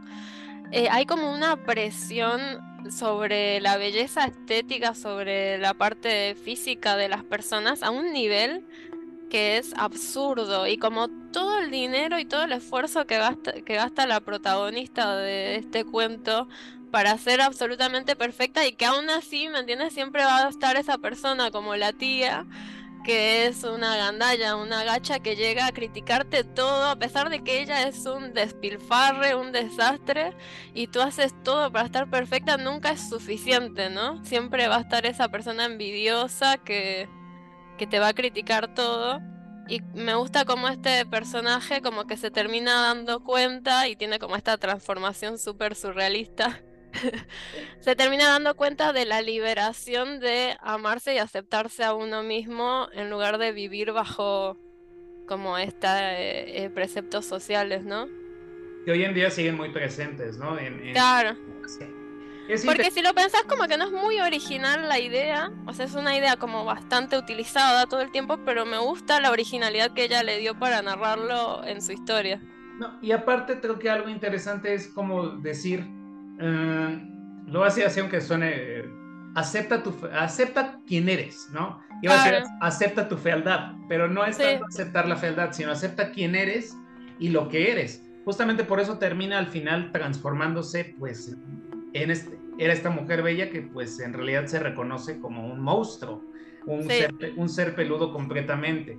eh, hay como una presión sobre la belleza estética, sobre la parte física de las personas a un nivel que es absurdo y como todo el dinero y todo el esfuerzo que gasta, que gasta la protagonista de este cuento para ser absolutamente perfecta y que aún así, ¿me entiendes? Siempre va a estar esa persona como la tía que es una gandalla, una gacha que llega a criticarte todo, a pesar de que ella es un despilfarre, un desastre, y tú haces todo para estar perfecta, nunca es suficiente, ¿no? Siempre va a estar esa persona envidiosa que, que te va a criticar todo. Y me gusta como este personaje como que se termina dando cuenta y tiene como esta transformación súper surrealista se termina dando cuenta de la liberación de amarse y aceptarse a uno mismo en lugar de vivir bajo como estos eh, eh, preceptos sociales, ¿no? Que hoy en día siguen muy presentes, ¿no? Claro. Porque si lo pensás como que no es muy original la idea, o sea, es una idea como bastante utilizada todo el tiempo, pero me gusta la originalidad que ella le dio para narrarlo en su historia. No, y aparte creo que algo interesante es como decir, eh, lo hace así aunque suene, acepta, tu, acepta quién eres, ¿no? Iba a decir, acepta tu fealdad, pero no es tanto aceptar la fealdad, sino acepta quién eres y lo que eres. Justamente por eso termina al final transformándose, pues, en este, era esta mujer bella que, pues, en realidad se reconoce como un monstruo, un, ser, un ser peludo completamente.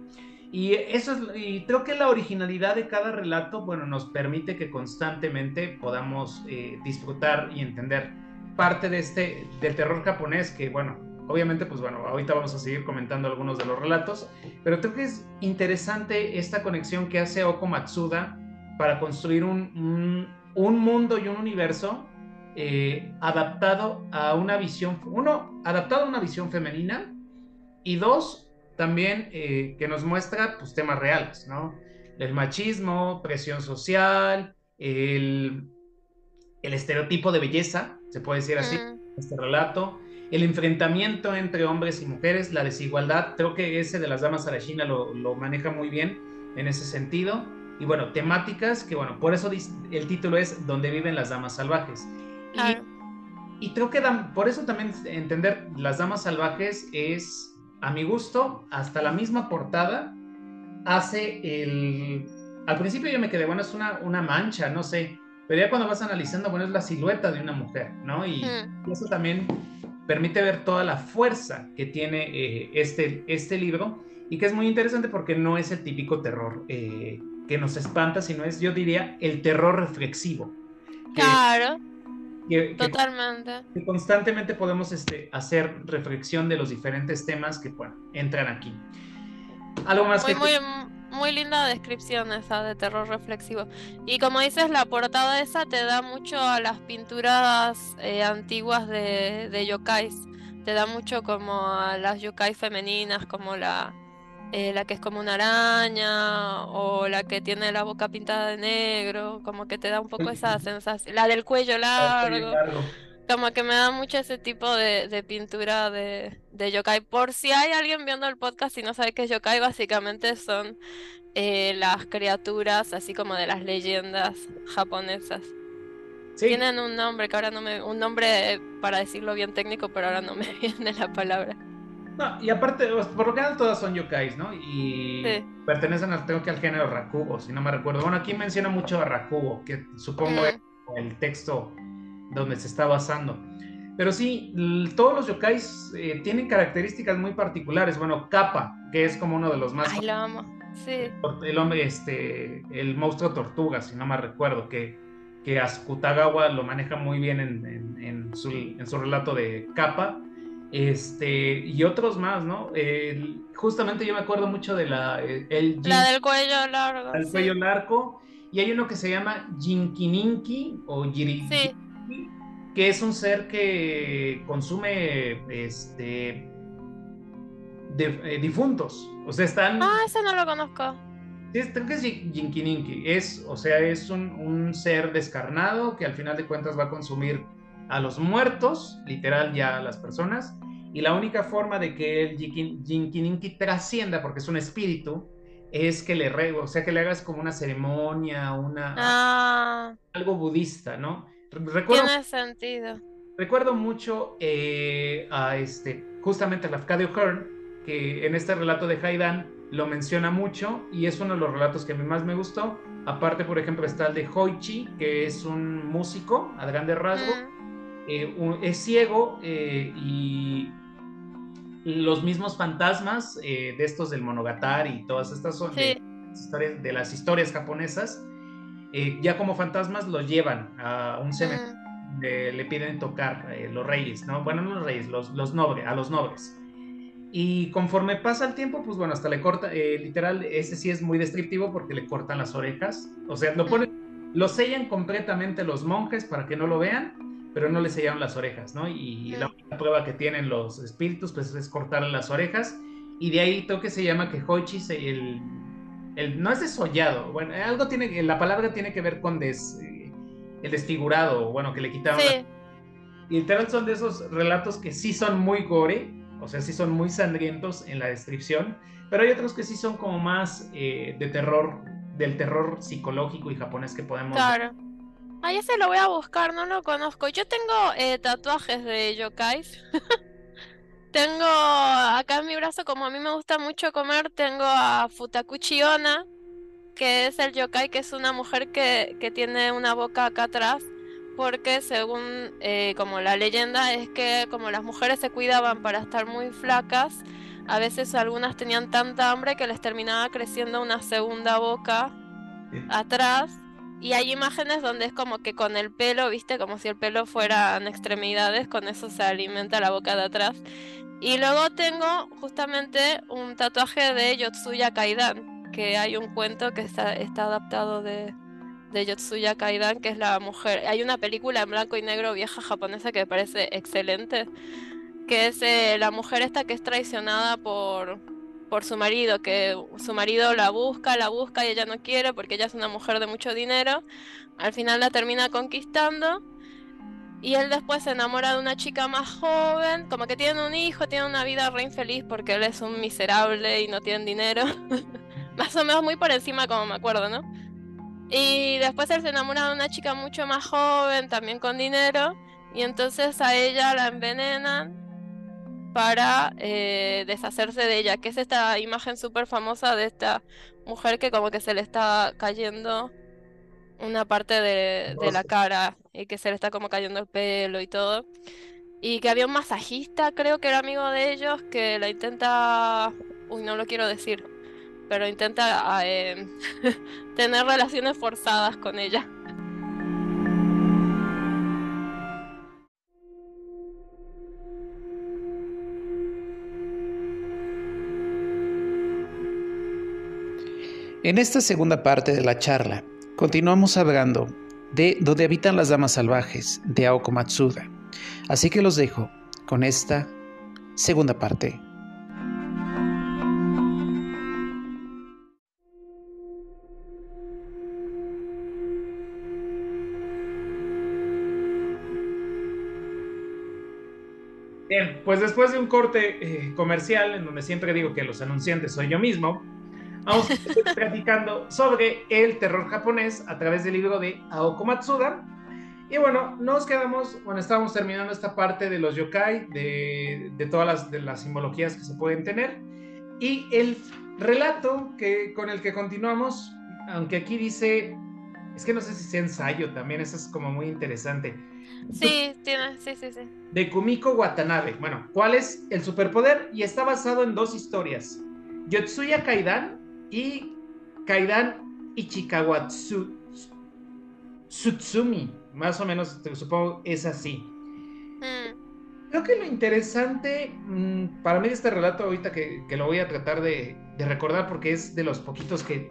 Y eso es, y creo que la originalidad de cada relato, bueno, nos permite que constantemente podamos eh, disfrutar y entender parte de este, del terror japonés, que bueno, obviamente, pues bueno, ahorita vamos a seguir comentando algunos de los relatos, pero creo que es interesante esta conexión que hace Oko Matsuda para construir un, un, mundo y un universo eh, adaptado a una visión, uno, adaptado a una visión femenina, y dos, también eh, que nos muestra pues, temas reales, ¿no? El machismo, presión social, el, el estereotipo de belleza, se puede decir así, este relato, el enfrentamiento entre hombres y mujeres, la desigualdad, creo que ese de las damas a la China lo, lo maneja muy bien en ese sentido. Y bueno, temáticas que, bueno, por eso el título es Donde viven las damas salvajes. Y, y creo que por eso también entender las damas salvajes es a mi gusto, hasta la misma portada hace el... Al principio yo me quedé, bueno, es una, una mancha, no sé, pero ya cuando vas analizando, bueno, es la silueta de una mujer, ¿no? Y, eso también permite ver toda la fuerza que tiene eh, este, este libro y que es muy interesante porque no es el típico terror eh, que nos espanta, sino es, yo diría, el terror reflexivo. claro. Totalmente. Que, constantemente podemos este, hacer reflexión de los diferentes temas que bueno, entran aquí. Algo más muy, que... Muy, muy linda descripción esa de terror reflexivo. Y como dices, la portada esa te da mucho a las pinturas eh, antiguas de, de yokais te da mucho como a las yokai femeninas, como la, eh, la que es como una araña o la que tiene la boca pintada de negro, como que te da un poco esa sensación, la del cuello largo, como que me da mucho ese tipo de, pintura de, de, yokai. Por si hay alguien viendo el podcast y no sabe qué es yokai, básicamente son eh, las criaturas así como de las leyendas japonesas. Tienen un nombre que ahora no me. Un nombre para decirlo bien técnico, pero ahora no me viene la palabra. No, y aparte, por lo general todas son yokais, ¿no? Y pertenecen al, tengo que al género Rakugo, si no me recuerdo. Bueno, aquí menciona mucho a Rakugo, que supongo es el texto donde se está basando. Pero sí, todos los yokais eh, tienen características muy particulares. Bueno, Kappa, que es como uno de los más. Ay, lo amo. Sí. El hombre, este, el monstruo tortuga, si no me recuerdo, que que Asukutagawa lo maneja muy bien en, su, relato de Kappa. Este, y otros más, ¿no? justamente yo me acuerdo mucho de la. El, la del cuello largo. El cuello largo. Y hay uno que se llama Jinkininki o Yiri, que es un ser que consume este, eh, difuntos. O sea, están. Ah, ese no lo conozco. Sí, creo que es Jinkininki. Es, o sea, es un, ser descarnado que al final de cuentas va a consumir a los muertos, literal ya a las personas. Y la única forma de que el Jinkininki trascienda, porque es un espíritu, es que le o sea, que le hagas como una ceremonia, una ah. algo budista, ¿no? Recuerdo, Tiene sentido. Recuerdo mucho eh, a este, justamente a Lafcadio Hearn, que en este relato de Haidan lo menciona mucho y es uno de los relatos que a mí más me gustó. Aparte, por ejemplo, está el de Hoichi, que es un músico a grandes rasgos. Eh, es ciego eh, y los mismos fantasmas eh, de estos del Monogatari y todas estas son de, historias, de las historias japonesas, ya como fantasmas los llevan a un cementerio. le piden tocar los reyes, ¿no? Bueno, no los reyes, los, los nobles, a los nobles. Y conforme pasa el tiempo, pues bueno, hasta le corta, eh, literal, ese sí es muy descriptivo porque le cortan las orejas. O sea, lo ponen, lo sellan completamente los monjes para que no lo vean, pero no le sellaron las orejas, ¿no? Y la única prueba que tienen los espíritus, pues es cortar las orejas. Y de ahí creo que se llama que Hoichi, el, el, no es desollado, bueno, algo tiene, la palabra tiene que ver con des, eh, el desfigurado, bueno, que le quitaron. Y literal son de esos relatos que sí son muy gore, o sea, sí son muy sangrientos en la descripción, pero hay otros que sí son como más eh, de terror, del terror psicológico y japonés que podemos... Claro. Ahí ese lo voy a buscar, no lo conozco. Yo tengo eh, tatuajes de yokais. tengo acá en mi brazo, como a mí me gusta mucho comer, tengo a Futakuchi Onna, que es el yokai, que es una mujer que, que tiene una boca acá atrás porque según eh, como la leyenda es que como las mujeres se cuidaban para estar muy flacas, a veces algunas tenían tanta hambre que les terminaba creciendo una segunda boca atrás. Y hay imágenes donde es como que con el pelo, viste, como si el pelo fueran extremidades, con eso se alimenta la boca de atrás. Y luego tengo justamente un tatuaje de Yotsuya Kaidan, que hay un cuento que está, está adaptado de, de Yotsuya Kaidan, que es la mujer. Hay una película en blanco y negro vieja japonesa que me parece excelente, que es eh, la mujer esta que es traicionada por, por su marido, que su marido la busca, la busca y ella no quiere porque ella es una mujer de mucho dinero. Al final la termina conquistando. Y él después se enamora de una chica más joven, como que tienen un hijo, tienen una vida re infeliz porque él es un miserable y no tienen dinero. más o menos muy por encima como me acuerdo, ¿no? Y después él se enamora de una chica mucho más joven, también con dinero, y entonces a ella la envenenan para eh, deshacerse de ella, que es esta imagen súper famosa de esta mujer que como que se le está cayendo una parte de, de, la cara y que se le está como cayendo el pelo y todo. Y que había un masajista, creo que era amigo de ellos, que la intenta... Uy, no lo quiero decir pero intenta ah, eh, tener relaciones forzadas con ella. En esta segunda parte de la charla, continuamos hablando de Donde habitan las damas salvajes, de Aoko Matsuda. Así que los dejo con esta segunda parte. Bien, pues después de un corte eh, comercial, en donde siempre digo que los anunciantes soy yo mismo, vamos a estar platicando sobre el terror japonés a través del libro de Aoko Matsuda. Y bueno, nos quedamos, bueno, estábamos terminando esta parte de los yokai, de, de todas las, de las simbologías que se pueden tener. Y el relato que, con el que continuamos, aunque aquí dice, es que no sé si sea ensayo también, eso es como muy interesante. Sí, tiene, sí, sí, sí. De Kumiko Watanabe. Bueno, ¿cuál es el superpoder? Y está basado en dos historias. Yotsuya Kaidan y Kaidan Ichikawatsu Tsutsumi. Más o menos, supongo, es así. Mm. Creo que lo interesante mm, para mí de este relato, ahorita que, que lo voy a tratar de, de, recordar, porque es de los poquitos que,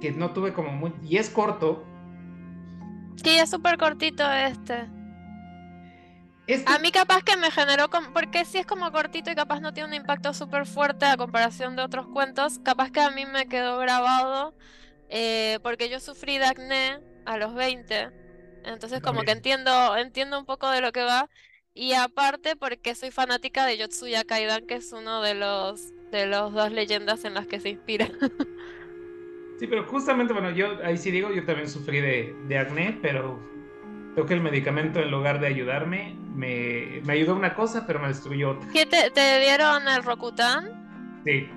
que no tuve como muy. y es corto. Sí, es súper cortito este. Este- A mí capaz que me generó, porque sí es como cortito y capaz no tiene un impacto súper fuerte a comparación de otros cuentos, capaz que a mí me quedó grabado eh, porque yo sufrí de acné a los 20, entonces como que entiendo, entiendo un poco de lo que va. Y aparte porque soy fanática de Yotsuya Kaidan, que es uno de los de los dos leyendas en las que se inspira. Sí, pero justamente, bueno, yo ahí sí digo, yo también sufrí de, de acné, pero creo que el medicamento en lugar de ayudarme, me, me ayudó una cosa, pero me destruyó otra. ¿Qué te, te dieron el Rokutan? Sí.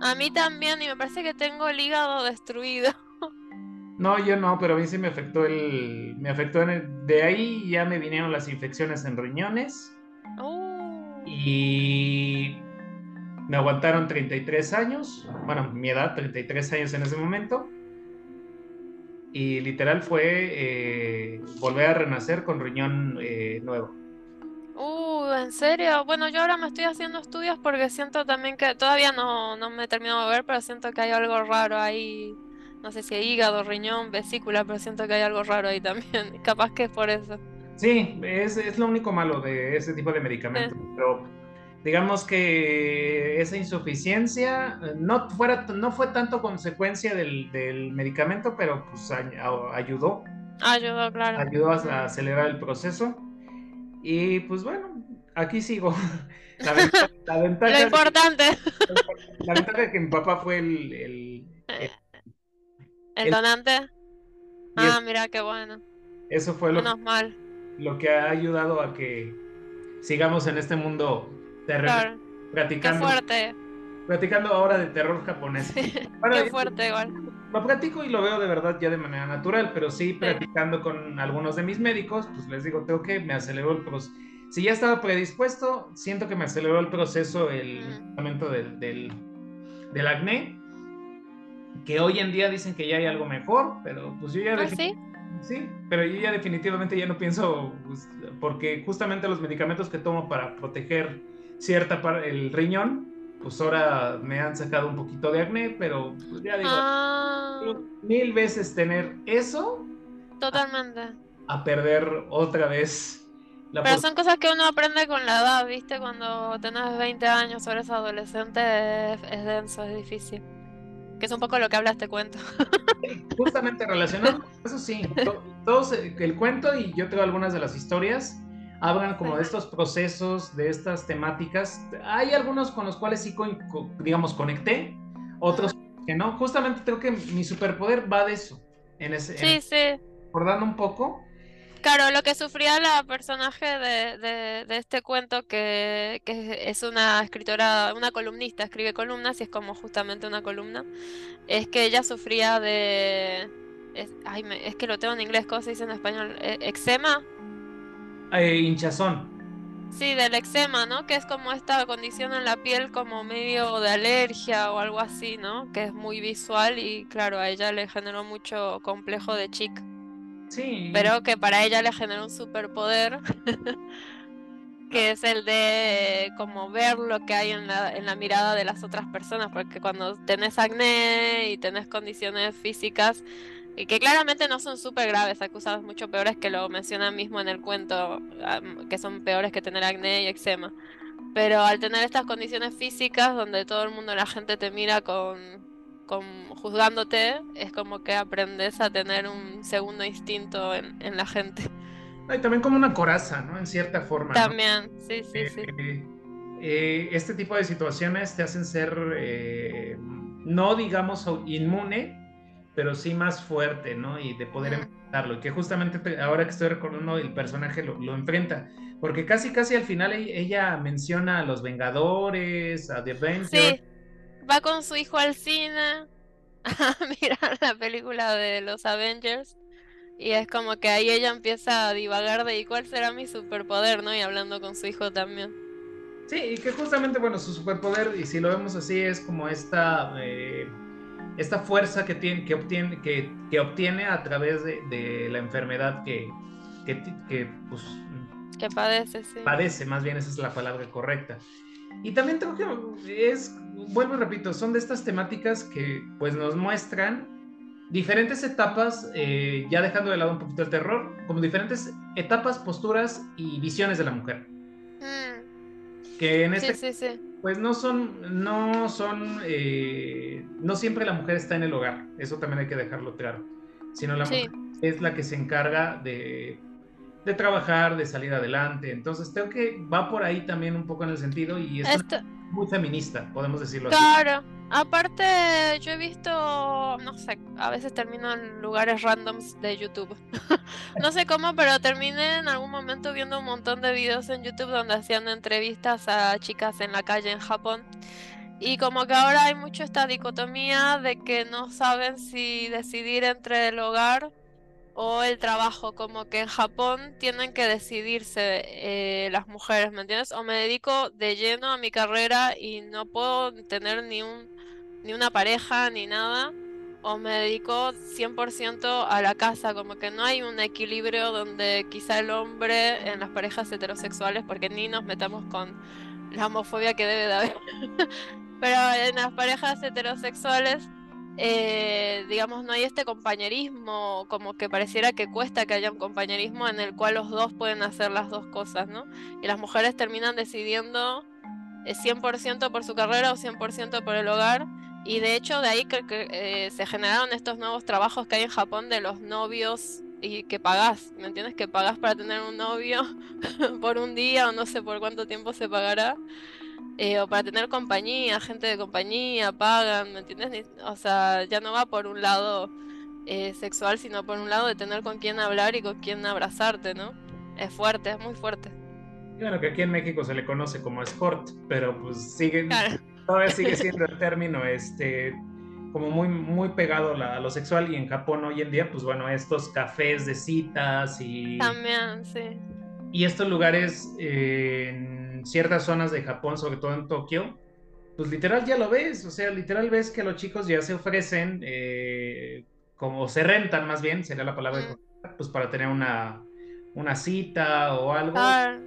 A mí también y me parece que tengo el hígado destruido. No, yo no, pero a mí sí me afectó el... Me afectó en el... De ahí ya me vinieron las infecciones en riñones Uh. y me aguantaron 33 años, bueno, mi edad, 33 años en ese momento. Y literal fue eh, volver a renacer con riñón eh, nuevo. Uh, ¿en serio? Bueno, yo ahora me estoy haciendo estudios porque siento también que todavía no, no me he terminado de ver, pero siento que hay algo raro ahí. No sé si hígado, riñón, vesícula, pero siento que hay algo raro ahí también. Capaz que es por eso. Sí, es, es lo único malo de ese tipo de medicamentos. Pero digamos que esa insuficiencia no, fuera, no fue tanto consecuencia del, del medicamento, pero pues ayudó, Ayudó, claro. ayudó a, a acelerar el proceso. Y pues bueno, aquí sigo. La, venta- la ventaja, Lo de, importante, la ventaja de que mi papá fue el... el- el- el donante. Ah, es- mira, qué bueno. eso fue lo, Menos mal. lo que ha ayudado a que sigamos en este mundo terrenal, Claro. Qué platicando, fuerte. platicando ahora de terror japonés. Bueno, Qué fuerte igual. Lo platico y lo veo de verdad ya de manera natural, pero sí platicando con algunos de mis médicos, pues les digo, tengo que me aceleró el proceso. Si ya estaba predispuesto, siento que me aceleró el proceso el Mm. tratamiento del, del, del acné, que hoy en día dicen que ya hay algo mejor, pero pues yo ya... ¿Ah, sí? Sí, pero yo ya definitivamente ya no pienso, pues, porque justamente los medicamentos que tomo para proteger cierta parte, el riñón, pues ahora me han sacado un poquito de acné, pero pues ya digo, Ah, mil veces tener eso totalmente. a perder otra vez la Pero son cosas que uno aprende con la edad, ¿viste? Cuando tenés 20 años o eres adolescente es, es denso, es difícil. Que es un poco lo que habla este cuento. justamente relacionado. Eso sí, to- todos eh, el cuento y yo tengo algunas de las historias hablan como de estos procesos, de estas temáticas. Hay algunos con los cuales sí, digamos, conecté, otros que no. Justamente creo que mi superpoder va de eso. En ese, en- Sí, sí. recordando un poco. Claro, lo que sufría la personaje de, de, de este cuento, que, que es una escritora, una columnista, escribe columnas y es como justamente una columna, es que ella sufría de... Es, ay, me- es que lo tengo en inglés, ¿cómo se dice en español? Eh, ¿Eczema? Eh, hinchazón. Sí, del eczema, ¿no? Que es como esta condición en la piel como medio de alergia o algo así, ¿no? Que es muy visual y claro, a ella le generó mucho complejo de chica. Sí. Pero que para ella le generó un superpoder, que es el de como ver lo que hay en la, en la mirada de las otras personas, porque cuando tenés acné y tenés condiciones físicas, que claramente no son súper graves, cosas mucho peores que lo mencionan mismo en el cuento, que son peores que tener acné y eczema. pero al tener estas condiciones físicas donde todo el mundo, la gente te mira con, con juzgándote, es como que aprendes a tener un segundo instinto en, en la gente. Y también como una coraza, ¿no? En cierta forma. También, sí, sí, eh, sí. Eh, este tipo de situaciones te hacen ser, eh, no digamos inmune, pero sí más fuerte, ¿no? Y de poder enfrentarlo. Y que justamente ahora que estoy recordando, el personaje lo, lo, enfrenta. Porque casi, casi al final e-, ella menciona a los Vengadores, a The Avengers. Sí, va con su hijo al cine a mirar la película de los Avengers. Y es como que ahí ella empieza a divagar de ¿y cuál será mi superpoder? ¿no? Y hablando con su hijo también. Sí, y que justamente, bueno, su superpoder, y si lo vemos así, es como esta, eh, esta fuerza que, tiene, que, obtiene, que, que obtiene a través de, de la enfermedad que, que, que, pues, que padece, sí. Padece, más bien esa es la palabra correcta. Y también creo que es, vuelvo y repito, son de estas temáticas que pues nos muestran diferentes etapas, eh, ya dejando de lado un poquito el terror, como diferentes etapas, posturas y visiones de la mujer. Mm. Que en este, sí, sí, sí. pues no son, no son, eh, no siempre la mujer está en el hogar, eso también hay que dejarlo claro, sino la mujer es la que se encarga de, de trabajar, de salir adelante. Entonces creo que va por ahí también un poco en el sentido y es muy feminista, podemos decirlo así. Claro. Aparte, yo he visto, no sé, a veces termino en lugares randoms de YouTube. no sé cómo, pero terminé en algún momento viendo un montón de videos en YouTube donde hacían entrevistas a chicas en la calle en Japón. Y como que ahora hay mucho esta dicotomía de que no saben si decidir entre el hogar o el trabajo, como que en Japón tienen que decidirse eh, las mujeres, ¿me entiendes? O me dedico de lleno a mi carrera y no puedo tener ni un ni una pareja ni nada, o me dedico 100% a la casa, como que no hay un equilibrio donde quizá el hombre en las parejas heterosexuales, porque ni nos metamos con la homofobia que debe de haber, pero en las parejas heterosexuales, eh, digamos, no hay este compañerismo, como que pareciera que cuesta que haya un compañerismo en el cual los dos pueden hacer las dos cosas, ¿no? Y las mujeres terminan decidiendo 100% eh, por su carrera o 100% por el hogar y de hecho de ahí que, eh, se generaron estos nuevos trabajos que hay en Japón de los novios y que pagás, ¿me entiendes? Que pagás para tener un novio por un día o no sé por cuánto tiempo se pagará. Eh, o para tener compañía, gente de compañía, pagan, ¿me entiendes? O sea, ya no va por un lado eh, sexual, sino por un lado de tener con quién hablar y con quién abrazarte, ¿no? Es fuerte, es muy fuerte. Bueno, que aquí en México se le conoce como sport, pero pues sigue, todavía sigue siendo el término este, como muy, muy pegado a lo sexual y en Japón hoy en día, pues bueno, estos cafés de citas y... También, sí. Y estos lugares eh, en ciertas zonas de Japón, sobre todo en Tokio, pues literal ya lo ves, o sea, literal ves que los chicos ya se ofrecen, eh, como se rentan más bien, sería la palabra, mm. pues para tener una, una cita o algo. Ah.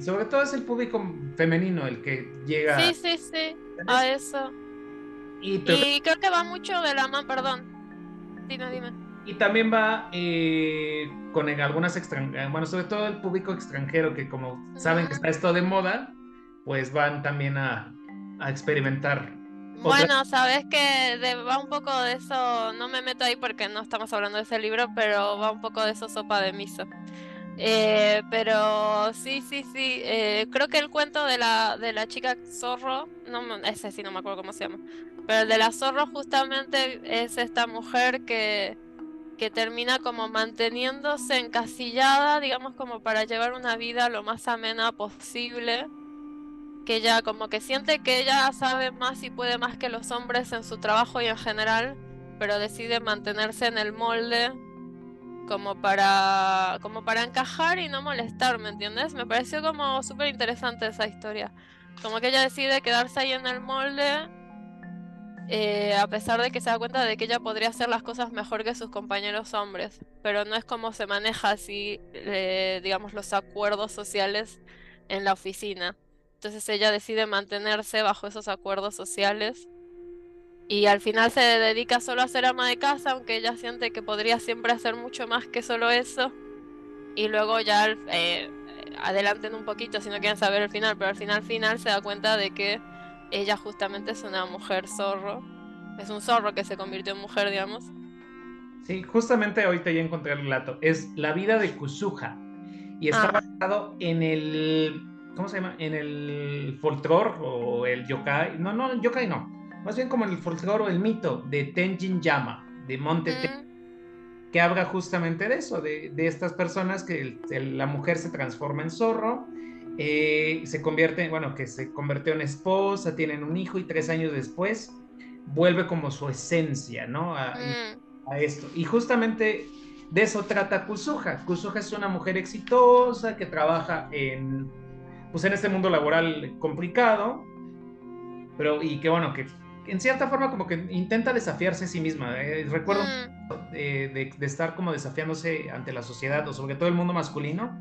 Sobre todo es el público femenino el que llega. Sí, sí, sí a eso. Y, creo que va mucho de la mano, perdón. Dime, dime. Y también va eh, con algunas extranjeras, bueno, sobre todo el público extranjero que como saben que está esto de moda, pues van también a, experimentar. Bueno, sabes que va un poco de eso, no me meto ahí porque no estamos hablando de ese libro, pero va un poco de eso sopa de miso. Eh, pero sí, sí, sí. Eh, creo que el cuento de la, de la chica zorro, no, ese sí no me acuerdo cómo se llama, pero el de la zorro justamente es esta mujer que, que termina como manteniéndose encasillada, digamos, como para llevar una vida lo más amena posible. Que ella como que siente que ella sabe más y puede más que los hombres en su trabajo y en general, pero decide mantenerse en el molde como para como para encajar y no molestar, ¿me entiendes? Me pareció como súper interesante esa historia. Como que ella decide quedarse ahí en el molde eh, a pesar de que se da cuenta de que ella podría hacer las cosas mejor que sus compañeros hombres, pero no es como se maneja así, eh, digamos, los acuerdos sociales en la oficina. Entonces ella decide mantenerse bajo esos acuerdos sociales y al final se dedica solo a ser ama de casa, aunque ella siente que podría siempre hacer mucho más que solo eso. Y luego ya eh, adelanten un poquito si no quieren saber el final, pero al final final se da cuenta de que ella justamente es una mujer zorro. Es un zorro que se convirtió en mujer, digamos. Sí, justamente ahorita ya encontré el relato. Es La vida de Kusuha. Y está Ah. basado en el. ¿Cómo se llama? En el folclore o el yokai. No, no, el yokai no. Más bien como el folclore o el mito de Tenjin Yama, de Monte Te- Mm, que habla justamente de eso, de, de estas personas que el- el- la mujer se transforma en zorro, eh, se convierte, bueno, que se convirtió en esposa, tienen un hijo y tres años después vuelve como su esencia, ¿no? A, mm. a esto. Y justamente de eso trata Kusuha. Kusuha es una mujer exitosa que trabaja en, pues en este mundo laboral complicado, pero y que bueno, que en cierta forma como que intenta desafiarse a sí misma. eh, Recuerdo Mm, de, de- de estar como desafiándose ante la sociedad o sobre todo el mundo masculino.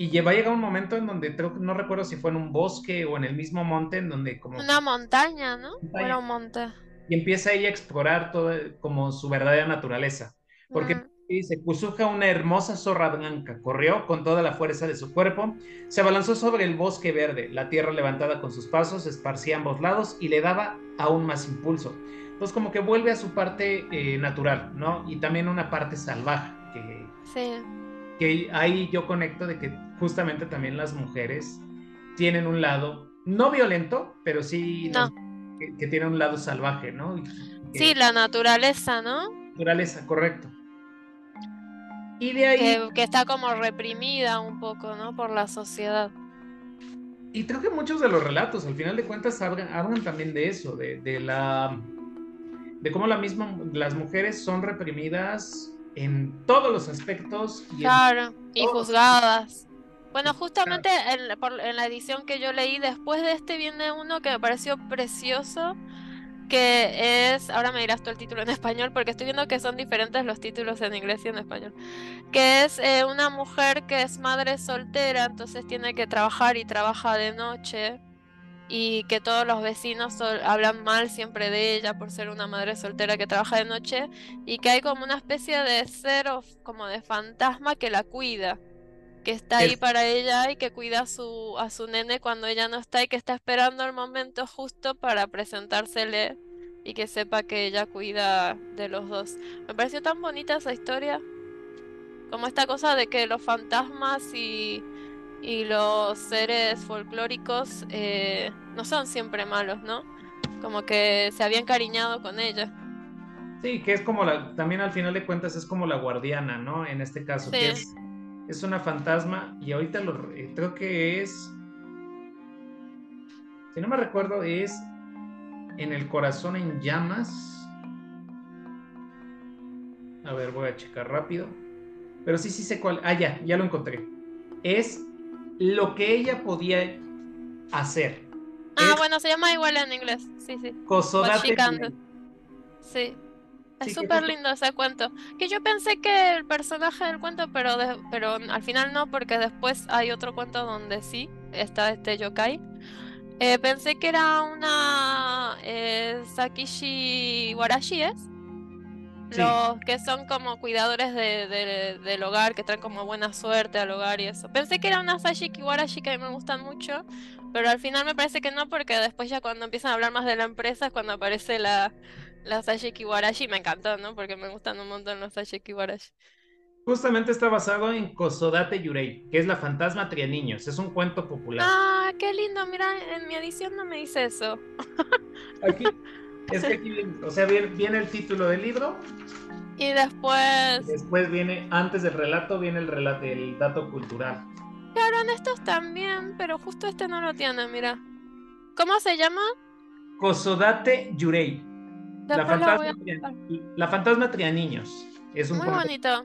Y va a llegar un momento en donde creo no recuerdo si fue en un bosque o en el mismo monte en donde como Una montaña, ¿no? ¿O Montaña. era un monte? y empieza ella a explorar todo como su verdadera naturaleza. Porque Mm, dice, Kusuha, una hermosa zorra blanca, corrió con toda la fuerza de su cuerpo, se abalanzó sobre el bosque verde, la tierra levantada con sus pasos, esparcía a ambos lados y le daba aún más impulso. Entonces como que vuelve a su parte eh, natural, ¿no? Y también una parte salvaje, que, sí. que ahí yo conecto de que justamente también las mujeres tienen un lado, no violento, pero sí No. que, que tienen un lado salvaje, ¿no? Que- Sí, la naturaleza, ¿no? naturaleza, correcto. Y de ahí, Que, que está como reprimida un poco, ¿no? Por la sociedad. y creo que muchos de los relatos, al final de cuentas, hablan, hablan también de eso, de, de la de cómo la misma, las mujeres son reprimidas en todos los aspectos y Claro, y juzgadas. Bueno, justamente en, la- por- en la edición que yo leí después de este viene uno que me pareció precioso, que es, ahora me dirás tú el título en español, porque estoy viendo que son diferentes los títulos en inglés y en español, que es eh, una mujer que es madre soltera, entonces tiene que trabajar y trabaja de noche, y que todos los vecinos sol- hablan mal siempre de ella por ser una madre soltera que trabaja de noche, y que hay como una especie de ser o como de fantasma que la cuida, que está ahí para ella y que cuida a su, a su nene cuando ella no está y que está esperando el momento justo para presentársele y que sepa que ella cuida de los dos. Me pareció tan bonita esa historia, como esta cosa de que los fantasmas y, y los seres folclóricos eh, no son siempre malos, ¿no? Como que se había encariñado con ella. sí, que es como la, también al final de cuentas es como la guardiana, ¿no? En este caso, que Sí. es, es una fantasma y ahorita lo, eh, creo que es, si no me recuerdo, es en el corazón en llamas. A ver, voy a checar rápido. Pero sí, sí sé cuál. Ah, ya, ya lo encontré. Es lo que ella podía hacer. Ah, Es bueno, se llama igual en inglés. Sí, sí. Do. Sí. Es súper lindo ese cuento. Que yo pensé que el personaje del cuento, pero, de- pero al final no, porque después hay otro cuento donde sí está este yokai. Eh, pensé que era una eh, Sakishi Warashi, ¿es? Sí. Los que son como cuidadores de- de- del hogar, que traen como buena suerte al hogar y eso. Pensé que era una Sashiki Warashi que a mí me gustan mucho, pero al final me parece que no, porque después ya cuando empiezan a hablar más de la empresa es cuando aparece la, la Sashiki Warashi. Me encantó, ¿no? Porque me gustan un montón los Sashiki Warashi. Justamente está basado en Kosodate Yurei, que es la fantasma trianiños. Es un cuento popular. Ah, qué lindo, mira, en mi edición no me dice eso. Aquí, es que aquí viene, o sea, viene, viene el título del libro, Y después, después viene, antes del relato, viene el relato, el dato cultural. Claro, en estos también, pero justo este no lo tiene, mira. ¿Cómo se llama? Kosodate Yurei, la fantasma, la fantasma trianiños. Es un Muy bonito.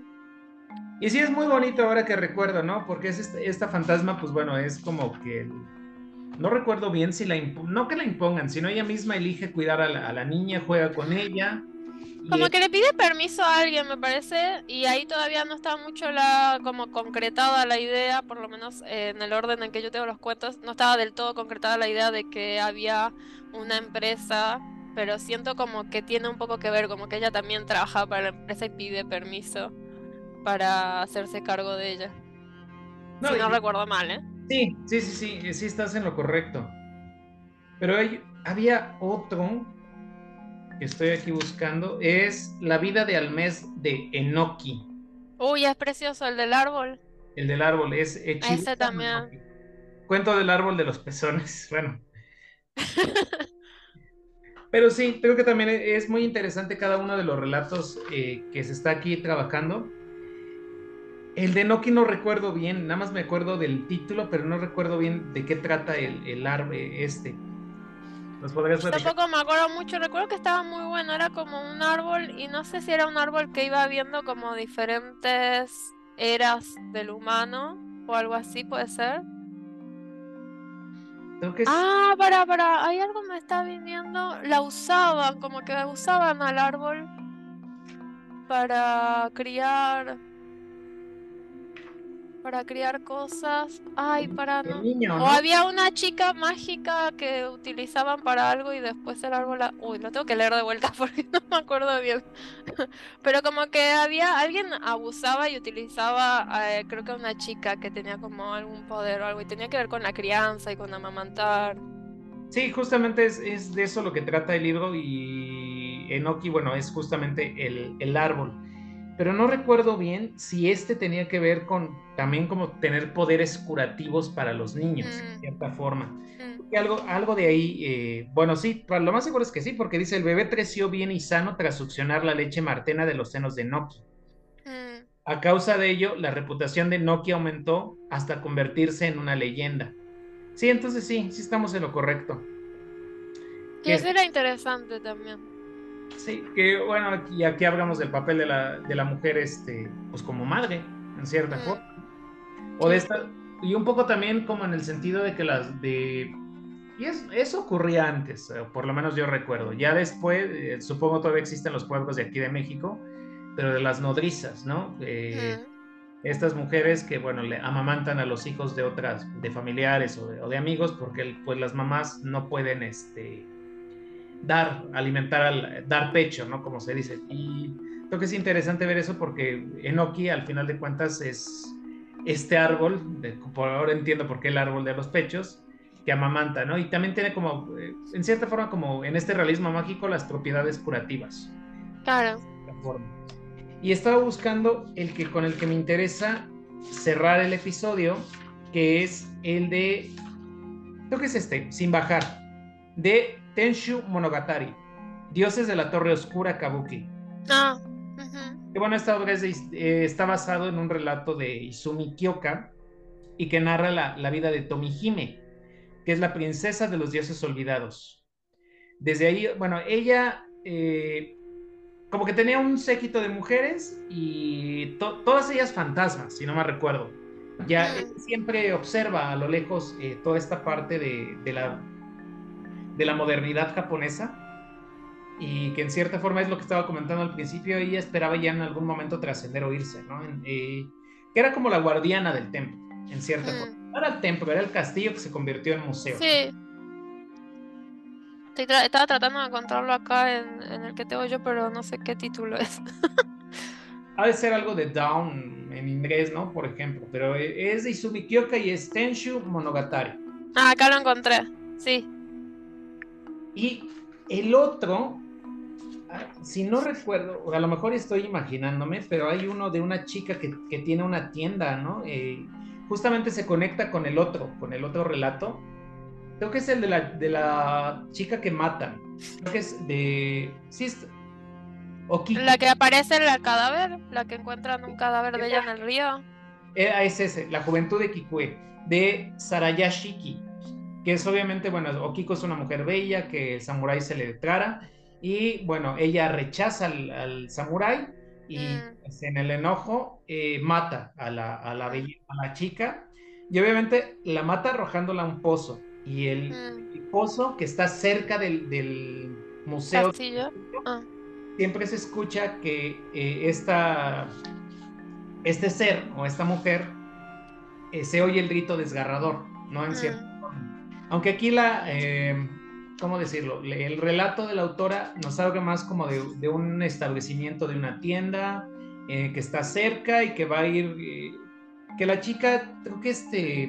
Y sí es muy bonito ahora que recuerdo, ¿no? Porque es esta, esta fantasma, pues bueno, es como que no recuerdo bien si la no que la impongan, sino ella misma elige cuidar a la, a la niña, juega con ella. Como que le pide permiso a alguien, me parece, y ahí todavía no está mucho la como concretada la idea, por lo menos eh, en el orden en que yo tengo los cuentos, no estaba del todo concretada la idea de que había una empresa, pero siento como que tiene un poco que ver, como que ella también trabaja para la empresa y pide permiso para hacerse cargo de ella. si no recuerdo mal, ¿eh? Sí, sí, sí, sí, sí estás en lo correcto. Pero hay, había otro que estoy aquí buscando, es La vida de Almés de Enoki. Uy, es precioso, el del árbol. El del árbol, es Ese también. Cuento del árbol de los pezones, bueno. Pero sí, creo que también es muy interesante cada uno de los relatos eh, que se está aquí trabajando. El de Noki no recuerdo bien, nada más me acuerdo del título, pero no recuerdo bien de qué trata el, el árbol este. Tampoco me acuerdo mucho, recuerdo que estaba muy bueno, era como un árbol y no sé si era un árbol que iba viendo como diferentes eras del humano o algo así, puede ser. Ah, para, para, hay algo me está viniendo. La usaban, como que usaban al árbol para criar para criar cosas. Ay, para no. O había una chica mágica que utilizaban para algo y después el árbol. Uy, lo tengo que leer de vuelta porque no me acuerdo bien. Pero como que había alguien abusaba y utilizaba, eh, creo que una chica que tenía como algún poder o algo y tenía que ver con la crianza y con amamantar. Sí, justamente es, es de eso lo que trata el libro y Enoki, bueno, es justamente el, el árbol pero no recuerdo bien si este tenía que ver con también como tener poderes curativos para los niños, de mm. cierta forma. Mm. Algo, algo de ahí, eh, bueno, sí, lo más seguro es que sí, porque dice, el bebé creció bien y sano tras succionar la leche martena de los senos de Noki. Mm. A causa de ello, la reputación de Noki aumentó hasta convertirse en una leyenda. Sí, entonces sí, sí estamos en lo correcto. Que eso era interesante también. Sí, que bueno, aquí, aquí hablamos del papel de la, de la mujer, este, pues como madre, en cierta forma. O de esta, y un poco también como en el sentido de que las de... Y eso ocurría antes, eh, por lo menos yo recuerdo. Ya después, eh, supongo todavía existen los pueblos de aquí de México, pero de las nodrizas, ¿no? Eh, estas mujeres que, bueno, le amamantan a los hijos de otras, de familiares o de, o de amigos, porque pues las mamás no pueden, este, dar, alimentar, al, dar pecho, ¿no? Como se dice. Y creo que es interesante ver eso porque Enoki, al final de cuentas, es este árbol, por ahora entiendo por qué el árbol de los pechos, que amamanta, ¿no? Y también tiene como, eh, en cierta forma, como en este realismo mágico, las propiedades curativas. Claro. Y estaba buscando el que con el que me interesa cerrar el episodio, que es el de, creo que es este, sin bajar, de Tenshu Monogatari, Dioses de la Torre Oscura Kabuki. Ah. Que bueno, esta obra eh, está basado en un relato de Izumi Kyoka y que narra la, vida de Tomihime, que es la princesa de los dioses olvidados. Desde ahí, bueno, ella eh, como que tenía un séquito de mujeres y todas ellas fantasmas, si no me recuerdo. Ya siempre observa a lo lejos eh, toda esta parte de la de la modernidad japonesa y que en cierta forma es lo que estaba comentando al principio, ella esperaba ya en algún momento trascender o irse, ¿no? Eh, que era como la guardiana del templo, en cierta mm. forma. No era el templo, era el castillo que se convirtió en museo. Sí. estaba tratando de encontrarlo acá en, el que tengo yo, pero no sé qué título es. ha de ser algo de Down en inglés, ¿no? Por ejemplo, pero es de Izumi Kyoka y es Tenshu Monogatari. Ah, acá lo encontré, sí. Y el otro, ah, si no recuerdo, o a lo mejor estoy imaginándome, pero hay uno de una chica que, tiene una tienda, ¿no? Eh, justamente se conecta con el otro, con el otro relato. Creo que es el de la, de la chica que matan. Creo que es de... Sí, es... La que aparece en el cadáver, la que encuentran un cadáver de ella en el río. Eh, es ese, La Juventud de Kikue, de Sarayashiki que es obviamente, bueno, Okiko es una mujer bella que el samurái se le declara y bueno, ella rechaza al, samurái y mm. pues, en el enojo eh, mata a la, a, la a la chica y obviamente la mata arrojándola a un pozo y el, mm. pozo que está cerca del, del museo ah. siempre se escucha que eh, esta, este ser o esta mujer eh, se oye el grito desgarrador, ¿no? En mm. cierto aunque aquí la, eh, ¿cómo decirlo? El relato de la autora nos habla más como de, un establecimiento de una tienda eh, que está cerca y que va a ir, eh, que la chica, creo que este,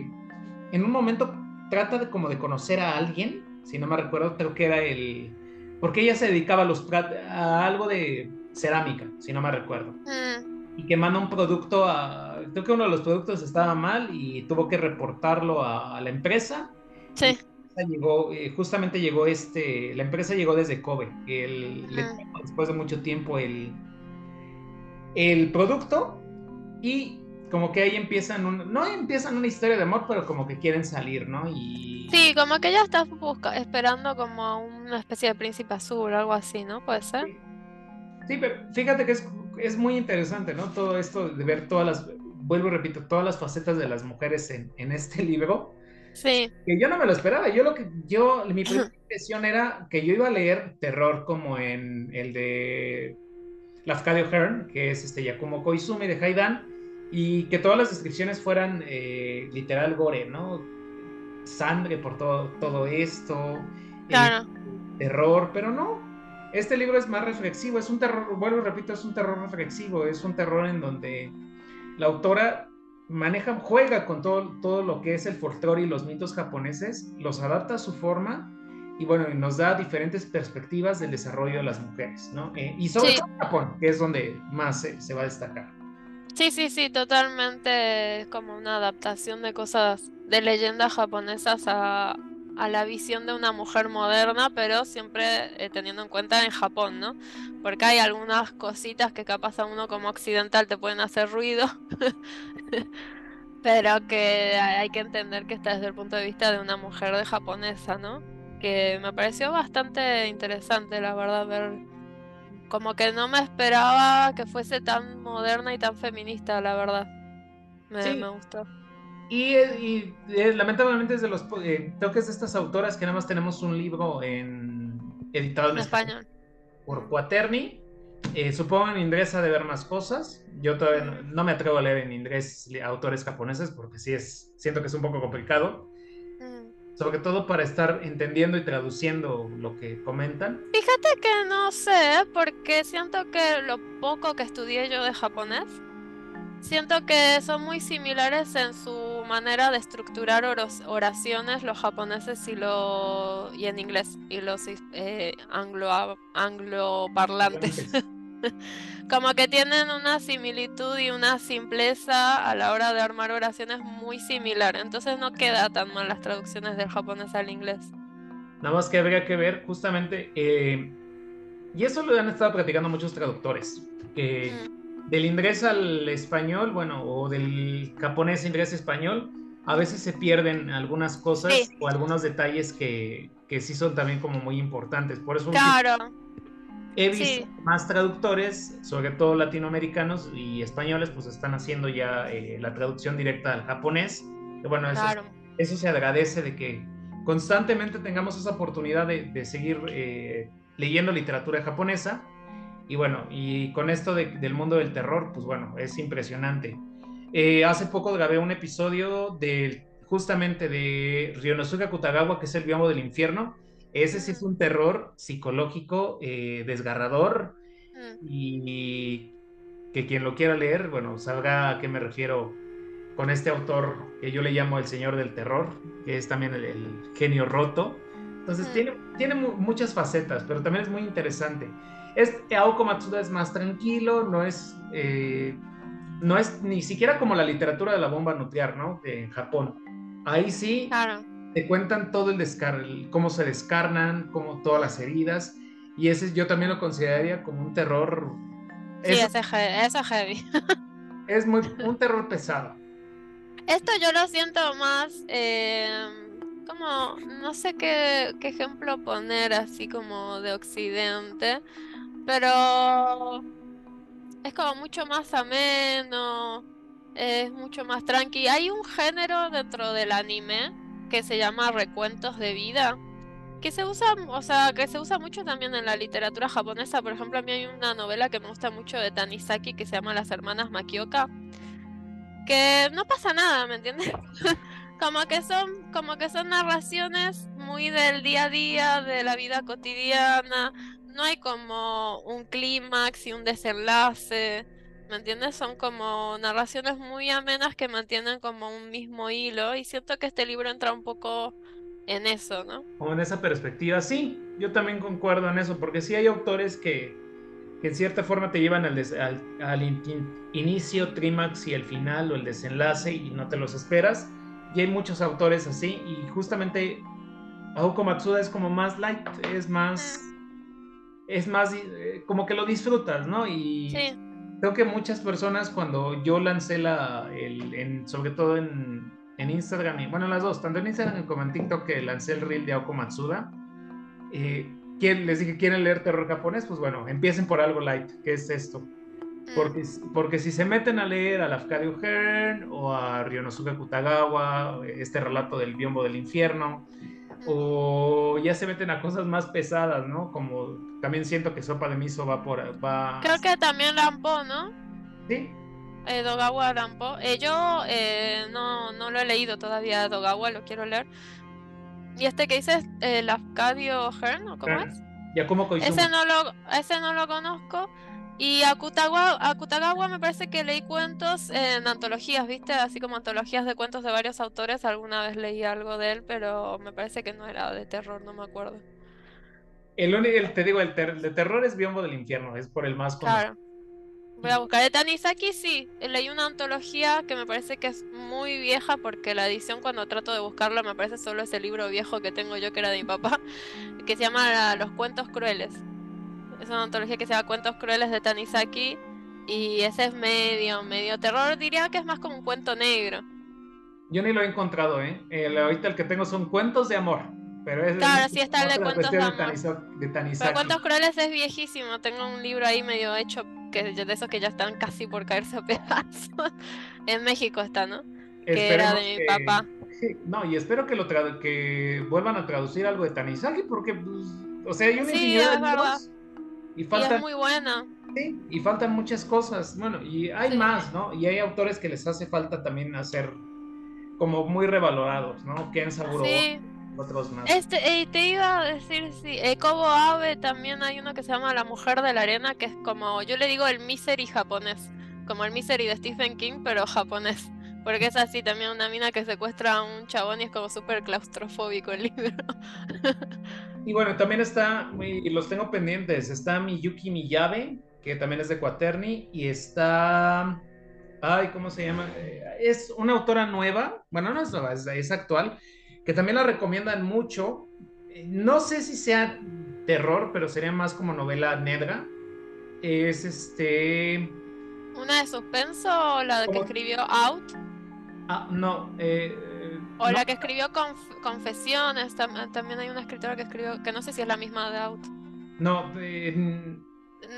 en un momento trata de como de conocer a alguien, si no me recuerdo, creo que era el, porque ella se dedicaba a, los, a algo de cerámica, si no me recuerdo. Mm. Y que manda un producto a, creo que uno de los productos estaba mal y tuvo que reportarlo a, la empresa. Sí. Llegó, eh, justamente llegó este, la empresa llegó desde Kobe, el, después de mucho tiempo el, el producto y como que ahí empiezan un, no empiezan una historia de amor, pero como que quieren salir, ¿no? Y sí, como que ella está busca, esperando como una especie de príncipe azul, algo así, ¿no? Puede ser. Sí, pero fíjate que es, es, muy interesante, ¿no? Todo esto de ver todas las, vuelvo y repito, todas las facetas de las mujeres en, en este libro. Sí. Que yo no me lo esperaba. Yo lo que yo mi primera impresión era que yo iba a leer terror como en el de Lafcadio Hearn, que es este Yakumo Koizumi de Haidan y que todas las descripciones fueran eh, literal gore, ¿no? Sangre por todo, todo esto, claro. terror, pero no. Este libro es más reflexivo, es un terror, vuelvo repito, es un terror reflexivo, es un terror en donde la autora maneja, juega con todo, todo lo que es el folclore y los mitos japoneses, los adapta a su forma y bueno, nos da diferentes perspectivas del desarrollo de las mujeres, ¿no? Eh, y sobre todo Japón, que es donde más se va a destacar. Sí, sí, sí, totalmente como una adaptación de cosas, de leyendas japonesas a, la visión de una mujer moderna, pero siempre eh, teniendo en cuenta en Japón, ¿no? Porque hay algunas cositas que capaz a uno como occidental te pueden hacer ruido, pero que hay que entender que está desde el punto de vista de una mujer de japonesa, ¿no? Que me pareció bastante interesante, la verdad, ver como que no me esperaba que fuese tan moderna y tan feminista, la verdad. Me, gustó. Y, y eh, lamentablemente es de los eh, creo que es de estas autoras que nada más tenemos un libro en editado en, español. por Quaterni. Eh, supongo en inglés ha de ver más cosas. Yo todavía no, no, me atrevo a leer en inglés autores japoneses porque sí es siento que es un poco complicado sobre todo para estar entendiendo y traduciendo lo que comentan. Fíjate que no sé, porque siento que lo poco que estudié yo de japonés, siento que son muy similares en su manera de estructurar oraciones los japoneses y lo y en inglés y los eh, anglo angloparlantes. como que tienen una similitud y una simpleza a la hora de armar oraciones muy similar. Entonces no queda tan mal las traducciones del japonés al inglés. Nada más que habría que ver justamente, eh, y eso lo han estado platicando muchos traductores, que mm. Del inglés al español, bueno, o del japonés inglés español, a veces se pierden algunas cosas o algunos detalles que, que sí son también como muy importantes. Por eso claro. He visto más traductores, sobre todo latinoamericanos y españoles, pues están haciendo ya eh, la traducción directa al japonés. bueno, eso, eso, se agradece de que constantemente tengamos esa oportunidad de, seguir eh, leyendo literatura japonesa. Y bueno, y con esto del mundo del terror, pues bueno, es impresionante. Eh, hace poco grabé un episodio de justamente de Ryonosuke Kutagawa, que es el biombo del infierno, ese sí es un terror psicológico eh, desgarrador mm. y que quien lo quiera leer, bueno, sabrá a qué me refiero con este autor que yo le llamo el señor del terror, que es también el, genio roto. Entonces mm. tiene, tiene muchas facetas, pero también es muy interesante. Este Aoko Matsuda es más tranquilo, no es, eh, no es ni siquiera como la literatura de la bomba nuclear, ¿no? En Japón. Ahí sí, claro te cuentan todo el descar cómo se descarnan, cómo todas las heridas. Y ese yo también lo consideraría como un terror. Sí, ese, es heavy. es muy un terror pesado. Esto yo lo siento más em, como, no sé qué, qué ejemplo poner así como de Occidente, pero es como mucho más ameno, es mucho más tranqui. Hay un género dentro del anime que se llama Recuentos de Vida, que se usa, o sea, que se usa mucho también en la literatura japonesa. Por ejemplo, a mí hay una novela que me gusta mucho de Tanizaki que se llama Las hermanas Makioka, que no pasa nada, ¿me entiendes? como que son como que son narraciones muy del día a día, de la vida cotidiana. No hay como un clímax y un desenlace. ¿Me entiendes? Son como narraciones muy amenas que mantienen como un mismo hilo y siento que este libro entra un poco en eso, ¿no? Como en esa perspectiva, sí, yo también concuerdo en eso, porque sí hay autores que, que en cierta forma te llevan al, al, inicio, trímax y el final o el desenlace y no te los esperas. Y hay muchos autores así y justamente Aoko Matsuda es como más light, es más... Es más, eh, como que lo disfrutas, ¿no? Y sí creo que muchas personas cuando yo lancé la, el, sobre todo en, en, Instagram, y bueno, las dos, tanto en Instagram como en TikTok, que lancé el reel de Aoko Matsuda, eh, les dije, ¿quieren leer terror japonés? Pues bueno, empiecen por algo light, que es esto. Mm. Porque, porque si se meten a leer a Lafcadio Hearn o a Ryonosuke Kutagawa, este relato del biombo del infierno, o ya se meten a cosas más pesadas, ¿no? Como también siento que Sopa de Miso va por... Va... Creo que también Lampo, ¿no? Sí. Eh, Dogawa Lampo. Eh, yo eh, no, no lo he leído todavía, Dogawa, lo quiero leer. Y este que dices, el Afcadio Hearn, ¿o cómo es? Ese no lo, ese no lo conozco. Y a Kutagawa, me parece que leí cuentos en antologías, ¿viste? Así como antologías de cuentos de varios autores. Alguna vez leí algo de él, pero me parece que no era de terror, no me acuerdo. El único, te digo, el, de terror es Biombo del Infierno, es por el más conocido. Claro. Voy a buscar de Tanizaki, sí. Leí una antología que me parece que es muy vieja porque la edición cuando trato de buscarla me parece solo ese libro viejo que tengo yo que era de mi papá, que se llama Los Cuentos Crueles. Es una antología que se llama Cuentos Crueles de Tanizaki. Y ese es medio, medio terror. Diría que es más como un cuento negro. Yo ni lo he encontrado, ¿eh? El, ahorita el que tengo son cuentos de amor. Pero es, claro, sí está el de cuentos de, amor. De, Tanizaki. Pero Cuentos Crueles es viejísimo. Tengo un libro ahí medio hecho que de esos que ya están casi por caerse a pedazos. en México está, ¿no? que era de mi papá. no, y espero que lo que vuelvan a traducir algo de Tanizaki porque, pues, o sea, yo sí, es verdad. Y, faltan, es muy buena. Sí, y faltan muchas cosas. Bueno, y hay más, ¿no? Y hay autores que les hace falta también hacer como muy revalorados, ¿no? Ken Saburo, sí. otros más. Este, eh, te iba a decir, sí, eh, Kobo Abe también hay uno que se llama La Mujer de la Arena, que es como, yo le digo el Misery japonés, como el Misery de Stephen King, pero japonés. Porque es así también una mina que secuestra a un chabón y es como súper claustrofóbico el libro. Y bueno, también está, y los tengo pendientes, está Miyuki Miyabe, que también es de Quaterni, y está, ay, ¿cómo se llama? Eh, es una autora nueva, bueno, no es nueva, es, actual, que también la recomiendan mucho. No sé si sea terror, pero sería más como novela negra. Es este... ¿Una de suspenso o la de que escribió Out? Ah, no, eh, o la que escribió Confesiones, también hay una escritora que escribió, que no sé si es la misma de Out. No,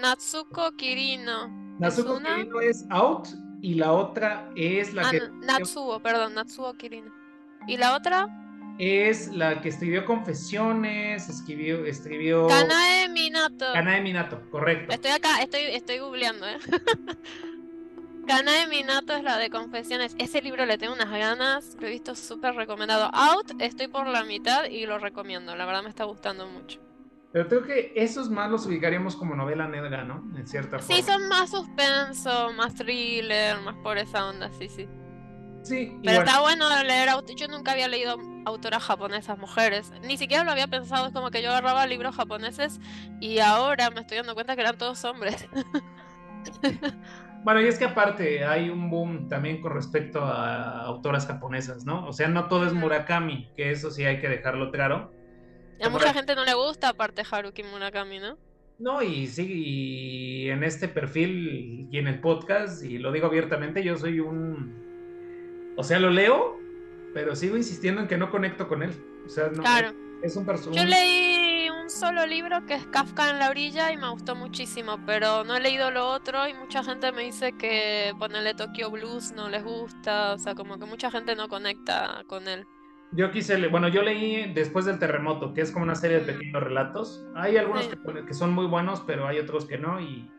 Natsuko Kirino. Natsuko Kirino es Out y la otra es la ah, que... Natsuo, perdón, Natsuo Kirino. ¿Y la otra? Es la que escribió Confesiones, escribió... escribió... Kanae Minato. Kanae Minato, correcto. Estoy acá, estoy, estoy googleando, ¿eh? Cana de Minato es la de confesiones. Ese libro le tengo unas ganas. Lo he visto súper recomendado. Out, estoy por la mitad y lo recomiendo. La verdad me está gustando mucho. Pero creo que esos más los ubicaríamos como novela negra, ¿no? En cierta forma. Sí, son más suspenso, más thriller, más por esa onda, sí, sí. Sí. Pero está bueno leer. Yo nunca había leído autoras japonesas mujeres. Ni siquiera lo había pensado. Es como que yo agarraba libros japoneses y ahora me estoy dando cuenta que eran todos hombres. Bueno, y es que aparte hay un boom también con respecto a autoras japonesas, ¿no? O sea, no todo es Murakami, que eso sí hay que dejarlo claro. A mucha gente no le gusta aparte Haruki Murakami, ¿no? No, y sí, y en este perfil y en el podcast, y lo digo abiertamente, yo soy un... O sea, lo leo, pero sigo insistiendo en que no conecto con él. O sea, no, claro. es un personaje. Yo leí solo libro que es Kafka en la orilla y me gustó muchísimo, pero no he leído lo otro y mucha gente me dice que ponerle Tokyo Blues no les gusta, o sea, como que mucha gente no conecta con él. Yo quise, bueno, yo leí Después del terremoto, que es como una serie de pequeños relatos. Hay algunos que, son muy buenos, pero hay otros que no y...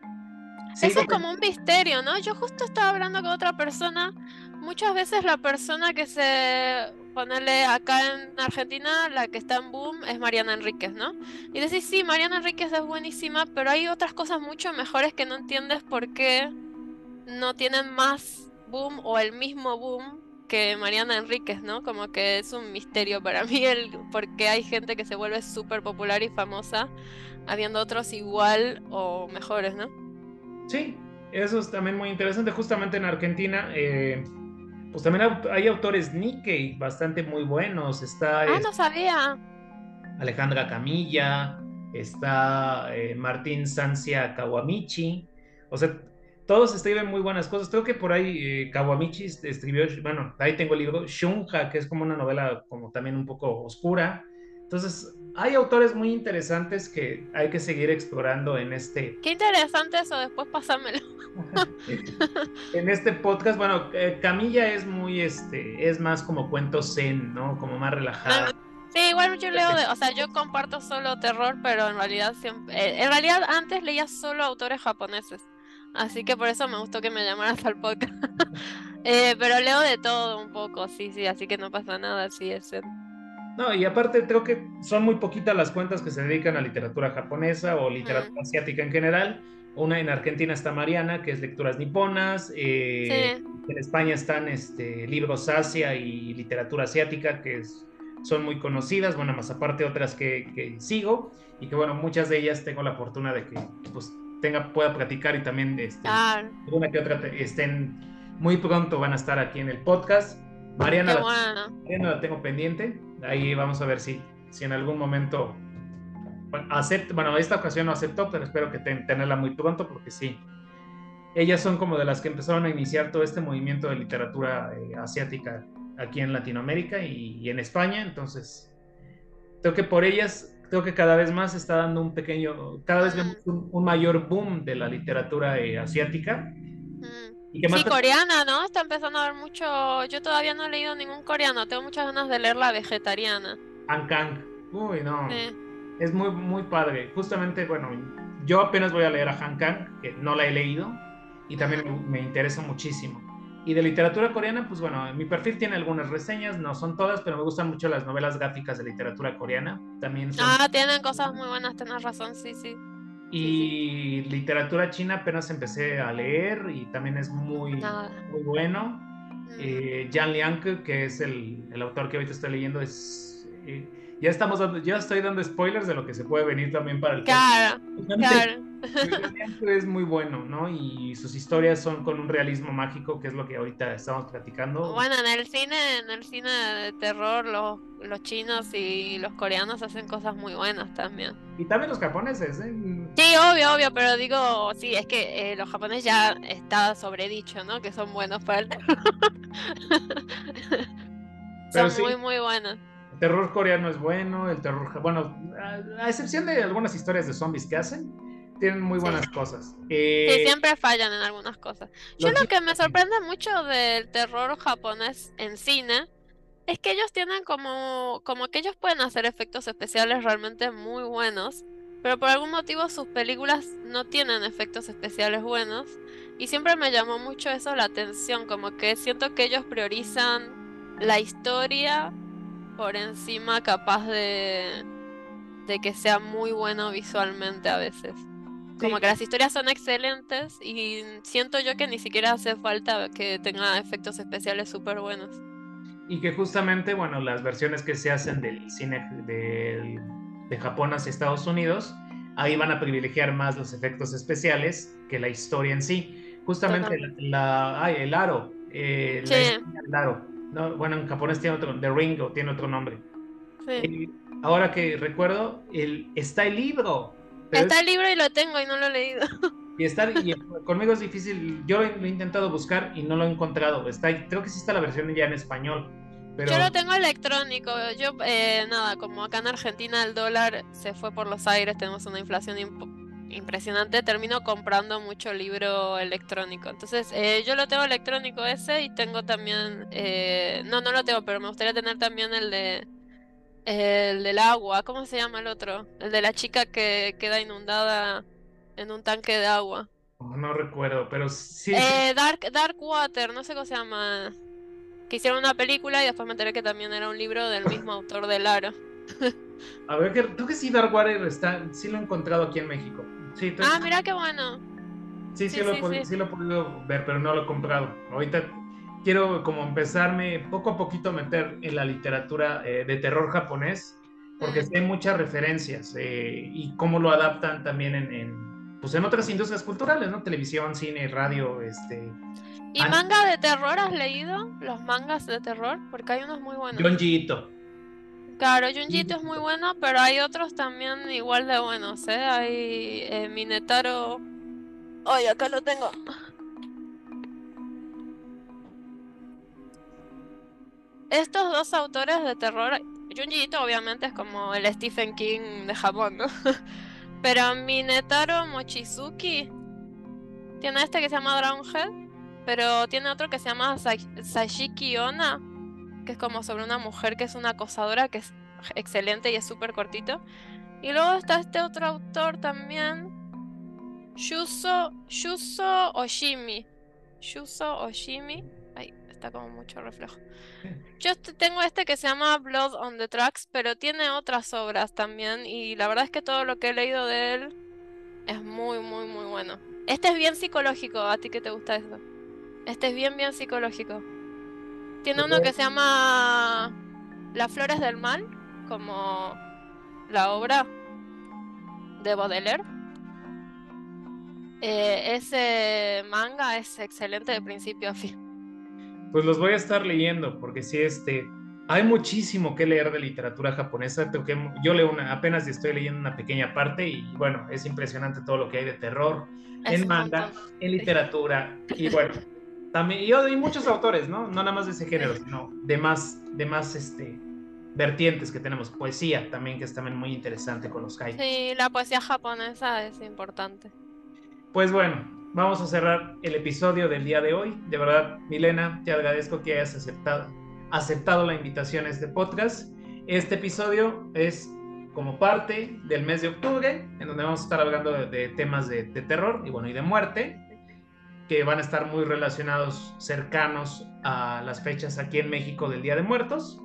Eso es como un misterio, ¿no? Yo justo estaba hablando con otra persona. Muchas veces la persona que se ponerle acá en Argentina, la que está en boom es Mariana Enríquez, ¿no? Y decís, sí, Mariana Enríquez es buenísima, pero hay otras cosas mucho mejores que no entiendes por qué no tienen más boom o el mismo boom que Mariana Enríquez, ¿no? Como que es un misterio para mí el porque hay gente que se vuelve súper popular y famosa, habiendo otros igual o mejores, ¿no? Sí, eso es también muy interesante. Justamente en Argentina, eh, pues también hay autores Nikkei bastante muy buenos. Está. Ah, no sabía. Alejandra Camilla, está eh, Martín Sancia Kawamichi. O sea, todos escriben muy buenas cosas. Creo que por ahí eh, Kawamichi escribió, bueno, ahí tengo el libro Shunja, que es como una novela como también un poco oscura. Entonces, hay autores muy interesantes que hay que seguir explorando en este. Qué interesante eso, después pásamelo. en este podcast, bueno, eh, Camilla es muy, este, es más como cuento zen, ¿no? Como más relajada. Sí, igual yo leo, de, o sea, yo comparto solo terror, pero en realidad siempre, eh, en realidad antes leía solo autores japoneses. Así que por eso me gustó que me llamaras al podcast. eh, pero leo de todo un poco, sí, sí, así que no pasa nada, sí, es No, y aparte creo que son muy poquitas las cuentas que se dedican a literatura japonesa o literatura asiática en general. Una en Argentina está Mariana, que es lecturas niponas. Eh, en España están este, libros Asia y literatura asiática, que son muy conocidas. Bueno, más aparte otras que, que, sigo y que bueno, muchas de ellas tengo la fortuna de que pues tenga, pueda platicar y también este, una que otra estén muy pronto van a estar aquí en el podcast. Mariana, la, Mariana la tengo pendiente. Ahí vamos a ver si, si en algún momento bueno, acepto, bueno, esta ocasión no aceptó, pero espero que tenerla muy pronto porque sí. Ellas son como de las que empezaron a iniciar todo este movimiento de literatura eh, asiática aquí en Latinoamérica y, en España, entonces creo que por ellas creo que cada vez más está dando un pequeño, cada vez vemos un, mayor boom de la literatura eh, asiática. Y sí, coreana, ¿no? Está empezando a haber mucho. Yo todavía no he leído ningún coreano, tengo muchas ganas de leer la vegetariana. Kang. Uy, no. Es muy, muy padre. Justamente, bueno, yo apenas voy a leer a Han Kang, que no la he leído, y también me, me interesa muchísimo. Y de literatura coreana, pues bueno, mi perfil tiene algunas reseñas, no son todas, pero me gustan mucho las novelas gráficas de literatura coreana. También Ah, tienen cosas muy buenas, tenés razón, sí, sí. Y literatura china apenas empecé a leer y también es muy, muy bueno. Mm. Eh, Jan Liang, que es el, el, autor que ahorita estoy leyendo, es... Eh, ya estamos dando, ya estoy dando spoilers de lo que se puede venir también para el Claro, claro. es muy bueno, ¿no? Y sus historias son con un realismo mágico, que es lo que ahorita estamos platicando. Bueno, en el cine, en el cine de terror, los, los chinos y los coreanos hacen cosas muy buenas también. Y también los japoneses, ¿eh? Sí, obvio, obvio, pero digo, sí, es que eh, los japoneses ya está sobredicho, ¿no? Que son buenos para el terror. son muy, muy buenos. Terror coreano es bueno, el terror, bueno, a excepción de algunas historias de zombies que hacen, tienen muy buenas cosas. Eh, sí, siempre fallan en algunas cosas. Yo lo que me sorprende mucho del terror japonés en cine es que ellos tienen como, como que ellos pueden hacer efectos especiales realmente muy buenos, pero por algún motivo sus películas no tienen efectos especiales buenos. Y siempre me llamó mucho eso la atención, como que siento que ellos priorizan la historia por encima capaz de, de que sea muy bueno visualmente a veces. Como que las historias son excelentes y siento yo que ni siquiera hace falta que tenga efectos especiales súper buenos. Y que justamente, bueno, las versiones que se hacen del cine de, de Japón hacia Estados Unidos, ahí van a privilegiar más los efectos especiales que la historia en sí. Justamente la, ay, el aro, eh, el aro. No, bueno, en japonés tiene otro, The Ring o tiene otro nombre. Sí. Eh, ahora que recuerdo, el, está el libro Está el libro y lo tengo y no lo he leído. Y estar y conmigo es difícil. Yo lo he intentado buscar y no lo he encontrado. Está, creo que sí está la versión ya en español. Pero... Yo lo tengo electrónico. Yo, eh, nada, como acá en Argentina el dólar se fue por los aires, tenemos una inflación impresionante. Termino comprando mucho libro electrónico. Entonces, eh, yo lo tengo electrónico ese y tengo también. Eh, no, no lo tengo, pero me gustaría tener también el de el del agua, ¿cómo se llama el otro? El de la chica que queda inundada en un tanque de agua. Oh, no recuerdo, pero sí. Eh, Dark, Dark Water, no sé cómo se llama. Que hicieron una película y después me enteré que también era un libro del mismo autor del Aro. A ver, creo que sí, Dark Water está, sí lo he encontrado aquí en México. Sí, ah, mira qué bueno. Sí, sí, lo, sí, lo he podido ver, pero no lo he comprado. Ahorita quiero como empezarme poco a poquito a meter en la literatura eh, de terror japonés, porque hay muchas referencias eh, y cómo lo adaptan también en, pues en otras industrias culturales, ¿no? Televisión, cine, radio, este... ¿Y manga de terror has leído? ¿Los mangas de terror? Porque hay unos muy buenos. Junjiito. Claro, Junjiito es muy bueno, pero hay otros también igual de buenos, ¿eh? Hay eh, Minetaro... Oye, acá lo tengo. estos dos autores de terror, Junji obviamente es como el Stephen King de Japón, ¿no? Pero Minetaro Mochizuki tiene este que se llama Drownhead, pero tiene otro que se llama Sashiki Ona, que es como sobre una mujer que es una acosadora, que es excelente y es súper cortito. Y luego está este otro autor también, Yuso, Yuso Oshimi. Yuso Oshimi. Ay, está como mucho reflejo. Yo tengo este que se llama Blood on the Tracks, pero tiene otras obras también y la verdad es que todo lo que he leído de él es muy, muy, muy bueno. Este es bien psicológico, a ti que te gusta eso. Este es bien, bien psicológico. Tiene uno que se llama Las Flores del Mal, como la obra de Baudelaire. Eh, ese manga es excelente de principio a fin pues los voy a estar leyendo, porque sí, este, hay muchísimo que leer de literatura japonesa. Yo leo una, apenas estoy leyendo una pequeña parte y bueno, es impresionante todo lo que hay de terror en manga, en literatura y bueno, también yo hay muchos autores, ¿no? No nada más de ese género, sino de más, de más, este, vertientes que tenemos. Poesía también, que es también muy interesante con los kai. Sí, la poesía japonesa es importante. Pues bueno, vamos a cerrar el episodio del día de hoy. De verdad, Milena, te agradezco que hayas aceptado, aceptado la invitación a este podcast. Este episodio es como parte del mes de octubre, en donde vamos a estar hablando de, temas de, terror y bueno, y de muerte, que van a estar muy relacionados, cercanos a las fechas aquí en México del Día de Muertos.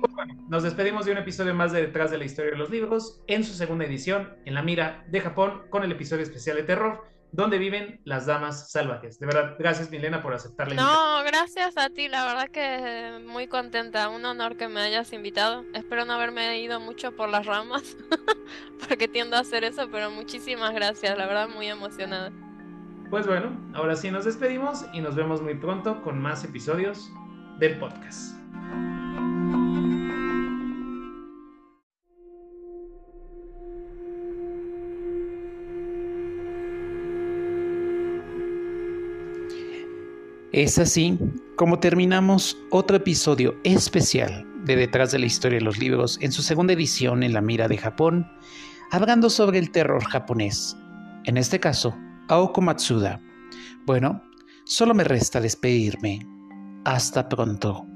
Pues bueno, nos despedimos de un episodio más de Detrás de la Historia de los Libros, en su segunda edición, en la mira de Japón, con el episodio especial de terror ¿Dónde viven las damas salvajes? De verdad, gracias Milena por aceptar la No, gracias a ti, la verdad que muy contenta, un honor que me hayas invitado. Espero no haberme ido mucho por las ramas, porque tiendo a hacer eso, pero muchísimas gracias, la verdad muy emocionada. Pues bueno, ahora sí nos despedimos y nos vemos muy pronto con más episodios del podcast. Es así como terminamos otro episodio especial de Detrás de la Historia de los Libros en su segunda edición en la mira de Japón, hablando sobre el terror japonés, en este caso, Aoko Matsuda. Bueno, solo me resta despedirme. Hasta pronto.